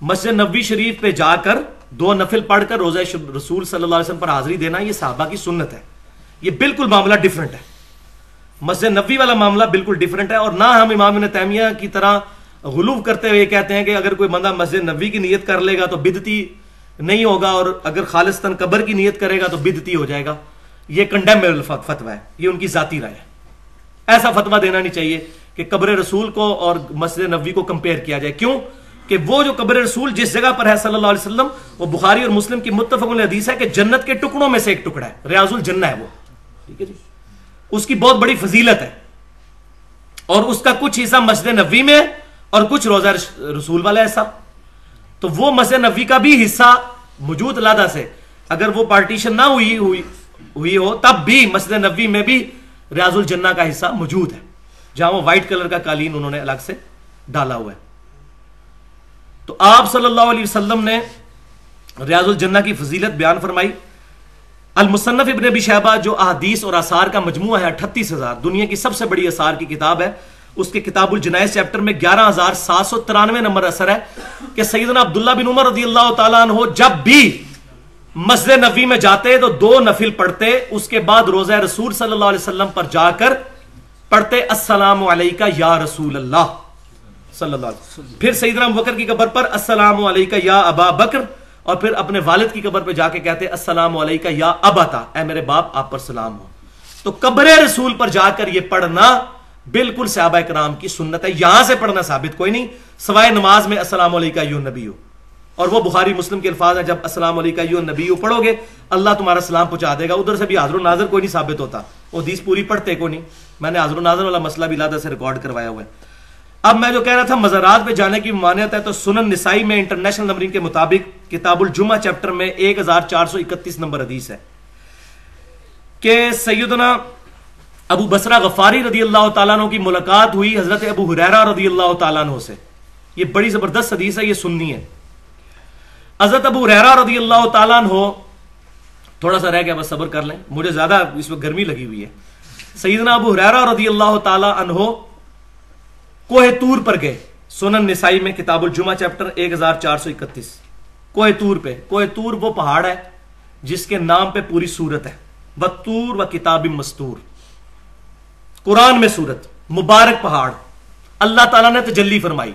مسجد نبوی شریف پہ جا کر دو نفل پڑھ کر روزہ رسول صلی اللہ علیہ وسلم پر حاضری دینا، یہ صحابہ کی سنت ہے۔ یہ بالکل معاملہ ڈیفرنٹ ہے۔ مسجد نبوی والا معاملہ بالکل ڈیفرنٹ ہے اور نہ ہم امام تیمیہ کی طرح غلوف کرتے ہوئے کہتے ہیں کہ اگر کوئی بندہ مسجد نبوی کی نیت کر لے گا تو بدتی نہیں ہوگا اور اگر خالصتاً قبر کی نیت کرے گا تو بدتی ہو جائے گا۔ یہ کنڈیم فتوا ہے، یہ ان کی ذاتی رائے ہے۔ ایسا فتوا دینا نہیں چاہیے کہ قبر رسول کو اور مسجد نبوی کو کمپیئر کیا جائے۔ کیوں؟ کہ وہ جو قبر رسول جس جگہ پر ہے صلی اللہ علیہ وسلم، وہ بخاری اور مسلم کی متفق حدیث ہے کہ جنت کے ٹکڑوں میں سے ایک ٹکڑا ہے، ریاض الجنہ ہے وہ۔ ٹھیک ہے جی؟ اس کی بہت بڑی فضیلت ہے۔ اور اس کا کچھ حصہ مسجد نبوی میں اور کچھ روزہ رسول والا ایسا تو وہ مسجد نبوی کا بھی حصہ موجود لادہ سے، اگر وہ پارٹیشن نہ ہوئی ہوئی ہوئی ہو، تب بھی مسجد نبوی میں بھی ریاض الجنہ کا حصہ موجود ہے۔ جہاں وہ وائٹ کلر کا قالین انہوں نے الگ سے ڈالا ہوا ہے۔ تو آپ صلی اللہ علیہ وسلم نے ریاض الجنہ کی فضیلت بیان فرمائی۔ المصنف ابن ابی شہبہ، جو احادیث اور اثار کا مجموعہ ہے، اٹھتیس ہزار۔ دنیا کی سب سے بڑی اثار کی کتاب ہے۔ اس کے کتاب الجنائز چیپٹر میں گیارہ ہزار سات سو ترانوے نمبر اثر ہے کہ سیدنا عبداللہ بن عمر رضی اللہ تعالیٰ عنہ جب بھی مسجد نبی میں جاتے تو دو نفل پڑھتے، اس کے بعد روزہ رسول صلی اللہ علیہ وسلم پر جا کر پڑھتے، السلام علیکہ یا رسول اللہ صلی اللہ علیہ وسلم۔ پھر سیدنا بکر کی قبر پر، السلام علیکہ یا ابا بکر۔ اور پھر اپنے والد کی قبر پہ جا کے کہتے، السلام علیکہ یا اباتا اے میرے باپ، آپ پر سلام ہو۔ تو قبر رسول پر جا کر یہ پڑھنا بالکل صحابہ کرام کی سنت ہے۔ یہاں سے پڑھنا ثابت کوئی نہیں، سوائے نماز میں السلام علیکہ یو نبی ہو۔ اور وہ بخاری مسلم کے الفاظ ہیں، جب السلام علیکہ یو نبی یو پڑھو گے، اللہ تمہارا سلام پہنچا دے گا۔ ادھر سے بھی حاضر و ناظر کوئی نہیں ثابت ہوتا۔ وہ حدیث پوری پڑھتے کو نہیں۔ میں نے حاضر و ناظر والا مسئلہ بھی لادہ سے ریکارڈ کروایا ہوا ہے۔ اب میں جو کہہ رہا تھا، مزارات پہ جانے کی ممانعت ہے تو سنن نسائی میں انٹرنیشنل نمبرنگ کے مطابق کتاب الجمہ چیپٹر میں ایک ہزار چار سو اکتیس نمبر حدیث ہے۔ کہ سیدنا ابو بسرا غفاری رضی اللہ تعالیٰ عنہ کی ملاقات ہوئی حضرت ابو حریرہ رضی اللہ تعالیٰ عنہ سے۔ یہ بڑی زبردست حدیث ہے، یہ سننی ہے۔ حضرت ابو حریرہ رضی اللہ تعالیٰ عنہ، تھوڑا سا رہ گیا، بس صبر کر لیں۔ مجھے زیادہ اس وقت گرمی لگی ہوئی ہے۔ سیدنا ابو حریرہ رضی اللہ تعالیٰ عنہ کوہ تور پر گئے۔ سنن نسائی میں کتاب الجمہ چیپٹر ایک ہزار چار سو اکتیس۔ کوہ تور پہ، کوہ تور وہ پہاڑ ہے جس کے نام پہ پوری صورت ہے۔ بطور و کتاب مستور۔ قرآن میں صورت مبارک پہاڑ۔ اللہ تعالیٰ نے تجلی فرمائی۔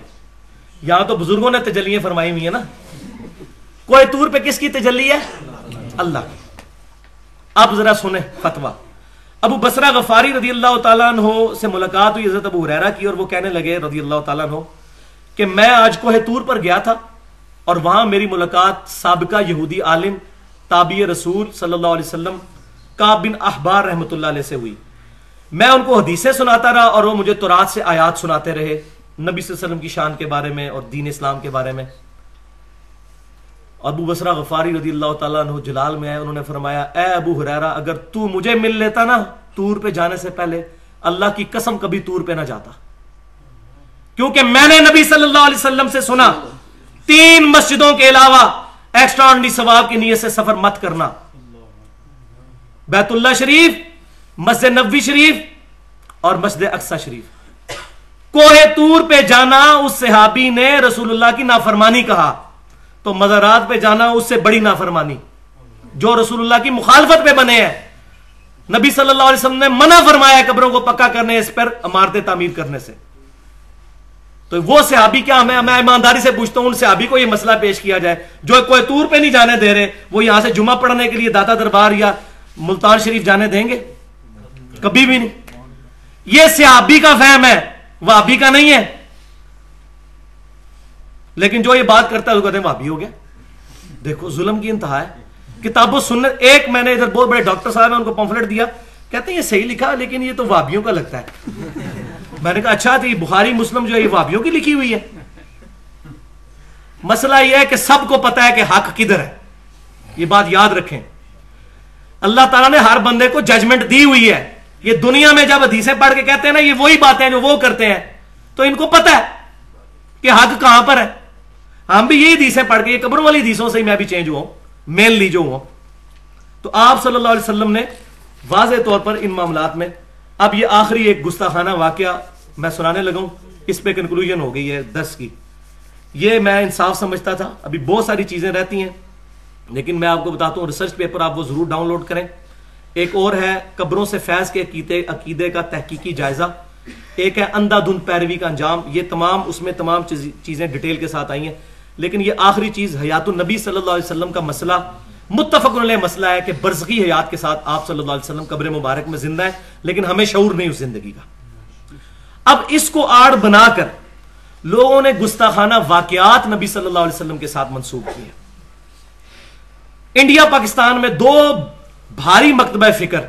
یہاں تو بزرگوں نے تجلیاں فرمائی ہوئی ہیں نا۔ کوہ تور پہ کس کی تجلی ہے؟ اللہ اب ذرا سنیں فتوا ابو بسرا غفاری رضی اللہ تعالیٰ عنہ سے ملاقات ہوئی، حضرت ابو حریرہ کی، اور وہ کہنے لگے رضی اللہ تعالیٰ عنہ کہ میں آج کوہ تور پر گیا تھا، اور وہاں میری ملاقات سابقہ یہودی عالم تابع رسول صلی اللہ علیہ وسلم کعب بن احبار رحمۃ اللہ علیہ سے ہوئی۔ میں ان کو حدیثیں سناتا رہا، اور وہ مجھے تورات سے آیات سناتے رہے نبی صلی اللہ علیہ وسلم کی شان کے بارے میں اور دین اسلام کے بارے میں۔ ابو بسرا غفاری رضی اللہ تعالیٰ عنہ جلال میں آئے، انہوں نے فرمایا، اے ابو حریرہ اگر تو مجھے مل لیتا نا تور پہ جانے سے پہلے، اللہ کی قسم کبھی تور پہ نہ جاتا۔ کیونکہ میں نے نبی صلی اللہ علیہ وسلم سے سنا، تین مسجدوں کے علاوہ ایکسٹرا ثواب کی نیت سے سفر مت کرنا۔ بیت اللہ شریف، مسجد نبوی شریف اور مسجد اقسا شریف۔ کوہ تور پہ جانا، اس صحابی نے رسول اللہ کی نافرمانی کہا۔ تو مزارات پہ جانا اس سے بڑی نافرمانی۔ جو رسول اللہ کی مخالفت پہ بنے ہیں۔ نبی صلی اللہ علیہ وسلم نے منع فرمایا قبروں کو پکا کرنے اس پر عمارتیں تعمیر کرنے سے۔ تو وہ صحابی کیا میں میں ایمانداری سے پوچھتا ہوں، ان صحابی کو یہ مسئلہ پیش کیا جائے۔ جو کوئی تور پہ نہیں جانے دے رہے، وہ یہاں سے جمعہ پڑھنے کے لیے داتا دربار یا ملتان شریف جانے دیں گے؟ کبھی بھی نہیں۔ یہ صحابی کا فہم ہے وابی کا نہیں ہے۔ لیکن جو یہ بات کرتا ہے وہ کہتے ہیں وابی ہو گیا۔ دیکھو، ظلم کی انتہا ہے۔ کتاب و سنت، ایک میں نے ادھر بہت بڑے ڈاکٹر صاحب ہیں، ان کو پمفلٹ دیا۔ کہتے ہیں یہ صحیح لکھا، لیکن یہ تو وابیوں کا لگتا ہے۔ میں نے کہا اچھا تو یہ بخاری، مسلم جو ہے، یہ وابیوں کی لکھی ہوئی ہے۔ مسئلہ یہ ہے کہ سب کو پتا ہے کہ حق کدھر ہے۔ یہ بات یاد رکھیں۔ اللہ تعالیٰ نے ہر بندے کو ججمنٹ دی ہوئی ہے۔ یہ دنیا میں جب حدیثیں پڑھ کے کہتے ہیں نا، یہ وہی باتیں جو وہ کرتے ہیں، تو ان کو پتا ہے کہ حق کہاں پر ہے۔ ہم بھی یہی حدیثیں پڑھ کے یہ قبروں والی حدیثوں سے ہی میں بھی چینج ہوا مین لی جو ہوا۔ تو آپ صلی اللہ علیہ وسلم نے واضح طور پر ان معاملات میں، اب یہ آخری ایک گستاخانہ واقعہ میں سنانے لگا ہوں۔ اس پہ کنکلوژن ہو گئی ہے دس کی۔ یہ میں انصاف سمجھتا تھا، ابھی بہت ساری چیزیں رہتی ہیں۔ لیکن میں آپ کو بتاتا ہوں ریسرچ پیپر آپ وہ ضرور ڈاؤن لوڈ کریں۔ ایک اور ہے، قبروں سے فیض کے عقیدے عقیدے کا تحقیقی جائزہ۔ ایک ہے اندھا دھند پیروی کا انجام۔ یہ تمام، اس میں تمام چیزیں ڈیٹیل کے ساتھ آئی ہیں۔ لیکن یہ آخری چیز حیات النبی صلی اللہ علیہ وسلم کا مسئلہ، متفق علیہ مسئلہ ہے کہ برزخی حیات کے ساتھ آپ صلی اللہ علیہ وسلم قبر مبارک میں زندہ ہے لیکن ہمیں شعور نہیں اس زندگی کا۔ اب اس کو آڑ بنا کر لوگوں نے گستاخانہ واقعات نبی صلی اللہ علیہ وسلم کے ساتھ منسوخ کیے۔ انڈیا، پاکستان میں دو بھاری مکتبہ فکر،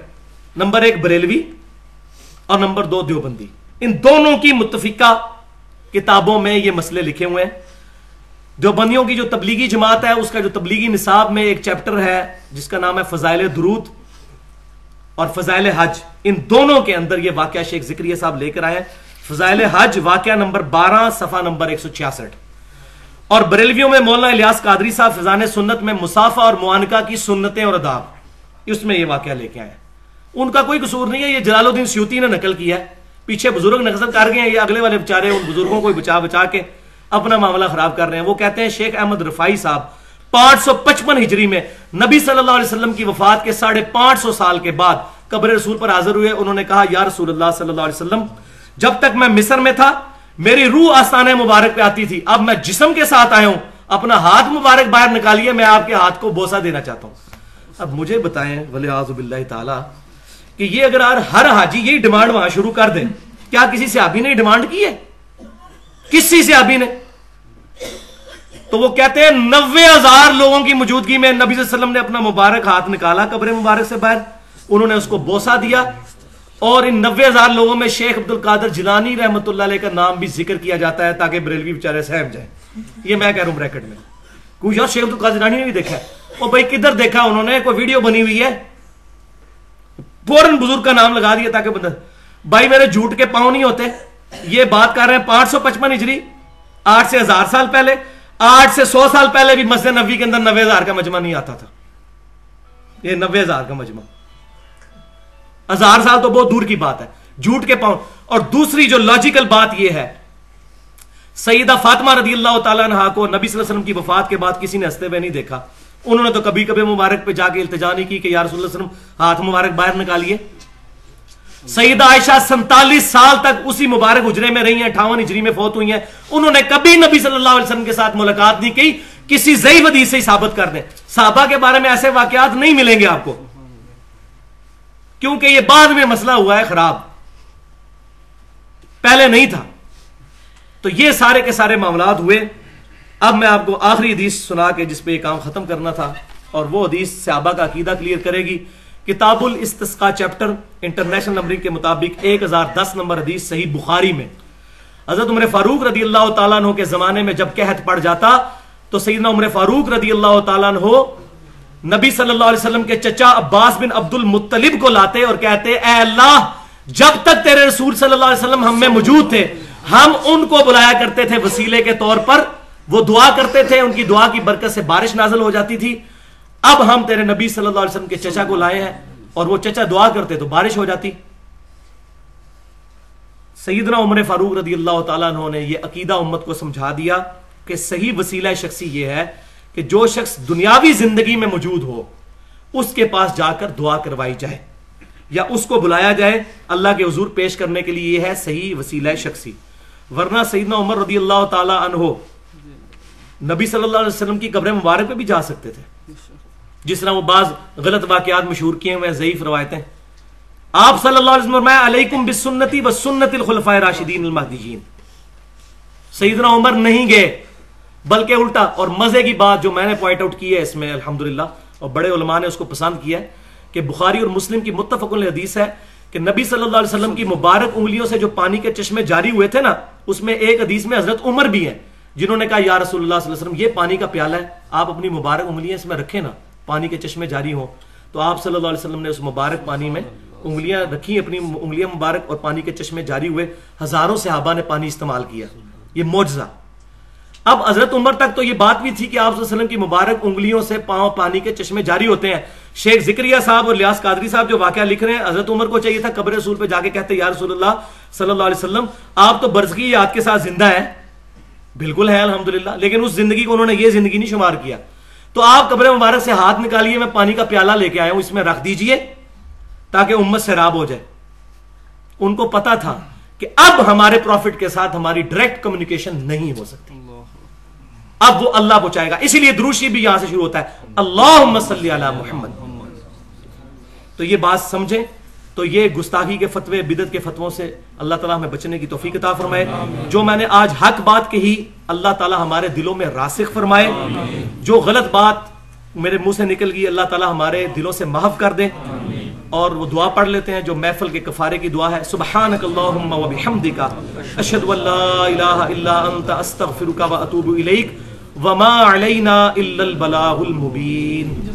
نمبر ایک بریلوی اور نمبر دو دیوبندی۔ ان دونوں کی متفقہ کتابوں میں یہ مسئلے لکھے ہوئے ہیں۔ دیوبندیوں کی جو تبلیغی جماعت ہے، اس کا جو تبلیغی نصاب میں ایک چیپٹر ہے، جس کا نام ہے فضائل درود اور فضائل حج۔ ان دونوں کے اندر یہ واقعہ شیخ ذکریہ صاحب لے کر آئے۔ فضائل حج واقعہ نمبر بارہ، صفحہ نمبر ایک سو چھیاسٹھ۔ اور بریلویوں میں مولانا الیاس قادری صاحب فضان سنت میں مسافہ اور معانکہ کی سنتیں اور اداب۔ اس میں یہ واقعہ لے کے آئے۔ ان کا کوئی قصور نہیں ہے، یہ جلال الدین سیوتی نے نقل کیا ہے۔ پیچھے بزرگ نقصد کر گئے ہیں، یہ اگلے والے بچارے ان بزرگوں کو بچا بچا کے۔ اپنا معاملہ خراب کر رہے ہیں۔ وہ کہتے ہیں شیخ احمد رفائی صاحب، پانچ سو پچپن ہجری میں نبی صلی اللہ علیہ وسلم کی وفات کے ساڑھے پانچ سو سال کے بعد قبر رسول پر حاضر ہوئے۔ انہوں نے کہا، یا رسول اللہ صلی اللہ علیہ وسلم، جب تک میں مصر میں تھا، میری روح آستان مبارک پہ آتی تھی۔ اب میں جسم کے ساتھ آیا ہوں۔ اپنا ہاتھ مبارک باہر نکالیے، میں آپ کے ہاتھ کو بوسا دینا چاہتا ہوں۔ اب مجھے بتائیں ولی آزب اللہ تعالی، کہ یہ اگر ہر حاجی یہی ڈیمانڈ وہاں شروع کر دیں، کیا کسی سے ابھی نے ڈیمانڈ کی ہے؟ کسی سے ابھی نے تو وہ کہتے ہیں نوے ہزار لوگوں کی موجودگی میں نبی صلی اللہ علیہ وسلم نے اپنا مبارک ہاتھ نکالا قبر مبارک سے باہر۔ انہوں نے اس کو بوسا دیا۔ اور ان نوے ہزار لوگوں میں شیخ عبد القادر جلانی رحمت اللہ علیہ کا نام بھی ذکر کیا جاتا ہے تاکہ بریلوی بیچارے سہم جائیں۔ یہ میں کہہ رہا ہوں بریکٹ میں۔ کوئی یار شیخ عبد القادر جلانی نے بھی دیکھا؟ وہ بھائی کدھر دیکھا انہوں نے؟ کوئی ویڈیو بنی ہوئی ہے؟ فوراً بزرگ کا نام لگا دیا تاکہ بندہ بھائی میرے جھوٹ کے پاؤں نہیں ہوتے۔ یہ بات کر رہے ہیں پانچ سو پچپن ہجری، آٹھ سے ہزار سال پہلے، آٹھ سے سو سال پہلے بھی مسجد نبی کے اندر نوے ہزار کا مجمع نہیں آتا تھا۔ یہ نوے ہزار کا مجمع۔ ہزار سال تو بہت دور کی بات ہے، جھوٹ کے پاؤں۔ اور دوسری جو لاجیکل بات یہ ہے، سیدہ فاطمہ رضی اللہ تعالیٰ عنہ کو نبی صلی اللہ علیہ وسلم کی وفات کے بعد کسی نے ہستے ہوئے نہیں دیکھا۔ انہوں نے تو کبھی کبھی مبارک پہ جا کے التجا نہیں کی کہ یا رسول اللہ علیہ وسلم ہاتھ مبارک باہر نکالیے۔ سیدہ عائشہ سنتالیس سال تک اسی مبارک اجرے میں رہی ہیں، اٹھاون اجری میں فوت ہوئی ہیں۔ انہوں نے کبھی نبی صلی اللہ علیہ وسلم کے ساتھ ملاقات نہیں کی، کسی ضعیف حدیث سے ہی ثابت کر دیں۔ صحابہ کے بارے میں ایسے واقعات نہیں ملیں گے آپ کو۔ کیونکہ یہ بعد میں مسئلہ ہوا ہے خراب۔ پہلے نہیں تھا۔ تو یہ سارے کے سارے معاملات ہوئے۔ اب میں آپ کو آخری حدیث سنا کے جس پہ یہ کام ختم کرنا تھا، اور وہ حدیث صحابہ کا عقیدہ کلیئر کرے گی۔ کتاب الاستسقاء چیپٹر انٹرنیشنل نمبرنگ کے مطابق ایک ہزار دس نمبر حدیث صحیح بخاری میں۔ حضرت عمر فاروق رضی اللہ تعالیٰ عنہ کے زمانے میں جب قحط پڑ جاتا تو سیدنا عمر فاروق رضی اللہ تعالیٰ عنہ نبی صلی اللہ علیہ وسلم کے چچا عباس بن عبد المطلب کو لاتے اور کہتے، اے اللہ، جب تک تیرے رسول صلی اللہ علیہ وسلم ہم میں موجود تھے، ہم ان کو بلایا کرتے تھے وسیلے کے طور پر۔ وہ دعا کرتے تھے، ان کی دعا کی برکت سے بارش نازل ہو جاتی تھی۔ اب ہم تیرے نبی صلی اللہ علیہ وسلم کے چچا کو لائے ہیں اور وہ چچا دعا کرتے تو بارش ہو جاتی۔ سیدنا عمر فاروق رضی اللہ تعالیٰ عنہ نے یہ عقیدہ امت کو سمجھا دیا کہ صحیح وسیلہ شخصی یہ ہے کہ جو شخص دنیاوی زندگی میں موجود ہو، اس کے پاس جا کر دعا کروائی جائے یا اس کو بلایا جائے۔ اللہ کے حضور پیش کرنے کے لیے یہ ہے صحیح وسیلہ شخصی۔ ورنہ سیدنا عمر رضی اللہ تعالیٰ عنہ نبی صلی اللہ علیہ وسلم کی قبر مبارک پہ بھی جا سکتے تھے۔ جس طرح وہ بعض غلط واقعات مشہور کیے ہوئے ضعیف روایتیں۔ آپ صلی اللہ علیہ وسلم علیکم بسنتی و سنت الخلفاء راشدین المہدیین۔ سیدنا عمر نہیں گئے، بلکہ الٹا اور مزے کی بات جو میں نے پوائنٹ آؤٹ کی ہے اس میں، الحمدللہ، اور بڑے علماء نے اس کو پسند کیا ہے کہ بخاری اور مسلم کی متفق حدیث ہے کہ نبی صلی اللہ علیہ وسلم کی مبارک انگلیوں سے جو پانی کے چشمے جاری ہوئے تھے نا، اس میں ایک حدیث میں حضرت عمر بھی ہیں۔ جنہوں نے کہا، یا رسول اللہ صلی اللہ علیہ وسلم، یہ پانی کا پیالہ ہے، آپ اپنی مبارک انگلیاں اس میں رکھیں نا، پانی کے چشمے جاری ہوں۔ تو آپ صلی اللہ علیہ وسلم نے اس مبارک پانی میں انگلیاں رکھی، اپنی انگلیاں مبارک اور پانی کے چشمے جاری ہوئے۔ ہزاروں صحابہ نے پانی استعمال کیا۔ یہ معجزہ۔ اب حضرت عمر تک تو یہ بات بھی تھی کہ آپ صلی اللہ علیہ وسلم کی مبارک انگلیوں سے پاؤں پانی کے چشمے جاری ہوتے ہیں۔ شیخ ذکریہ صاحب اور لیاس قادری صاحب جو واقعہ لکھ رہے ہیں، حضرت عمر کو چاہیے تھا قبر رسول پہ جا کے کہتے، یا رسول اللہ صلی اللہ علیہ وسلم، آپ تو برزگی یاد کے ساتھ زندہ ہیں۔ بالکل ہے، الحمدللہ۔ لیکن اس زندگی کو انہوں نے یہ زندگی نہیں شمار کیا۔ تو آپ قبر مبارک سے ہاتھ نکالیے، میں پانی کا پیالہ لے کے آیا ہوں، اس میں رکھ دیجیے تاکہ امت سے راب ہو جائے۔ ان کو پتا تھا کہ اب ہمارے پروفٹ کے ساتھ ہماری ڈائریکٹ کمیونیکیشن نہیں ہو سکتی۔ اب وہ اللہ پہنچائے گا۔ اسی لیے دروشی بھی یہاں سے شروع ہوتا ہے۔ اللہ صلی علی محمد۔ تو یہ بات سمجھیں۔ تو یہ گستاخی کے فتوے بدت کے فتووں سے اللہ تعالیٰ ہمیں بچنے کی توفیق عطا فرمائے۔ جو میں نے آج حق بات کہی، اللہ تعالیٰ ہمارے دلوں میں راسخ فرمائے۔ جو غلط بات میرے منہ سے نکل گئی، اللہ تعالیٰ ہمارے دلوں سے محف کر دے۔ اور وہ دعا پڑھ لیتے ہیں، جو محفل کے کفارے کی دعا ہے۔ سبحانک اللہم و بحمدک، اشہد ان لا الہ الا انت، استغفرک و اتوب الیک۔ وما علینا الا البلاغ المبین۔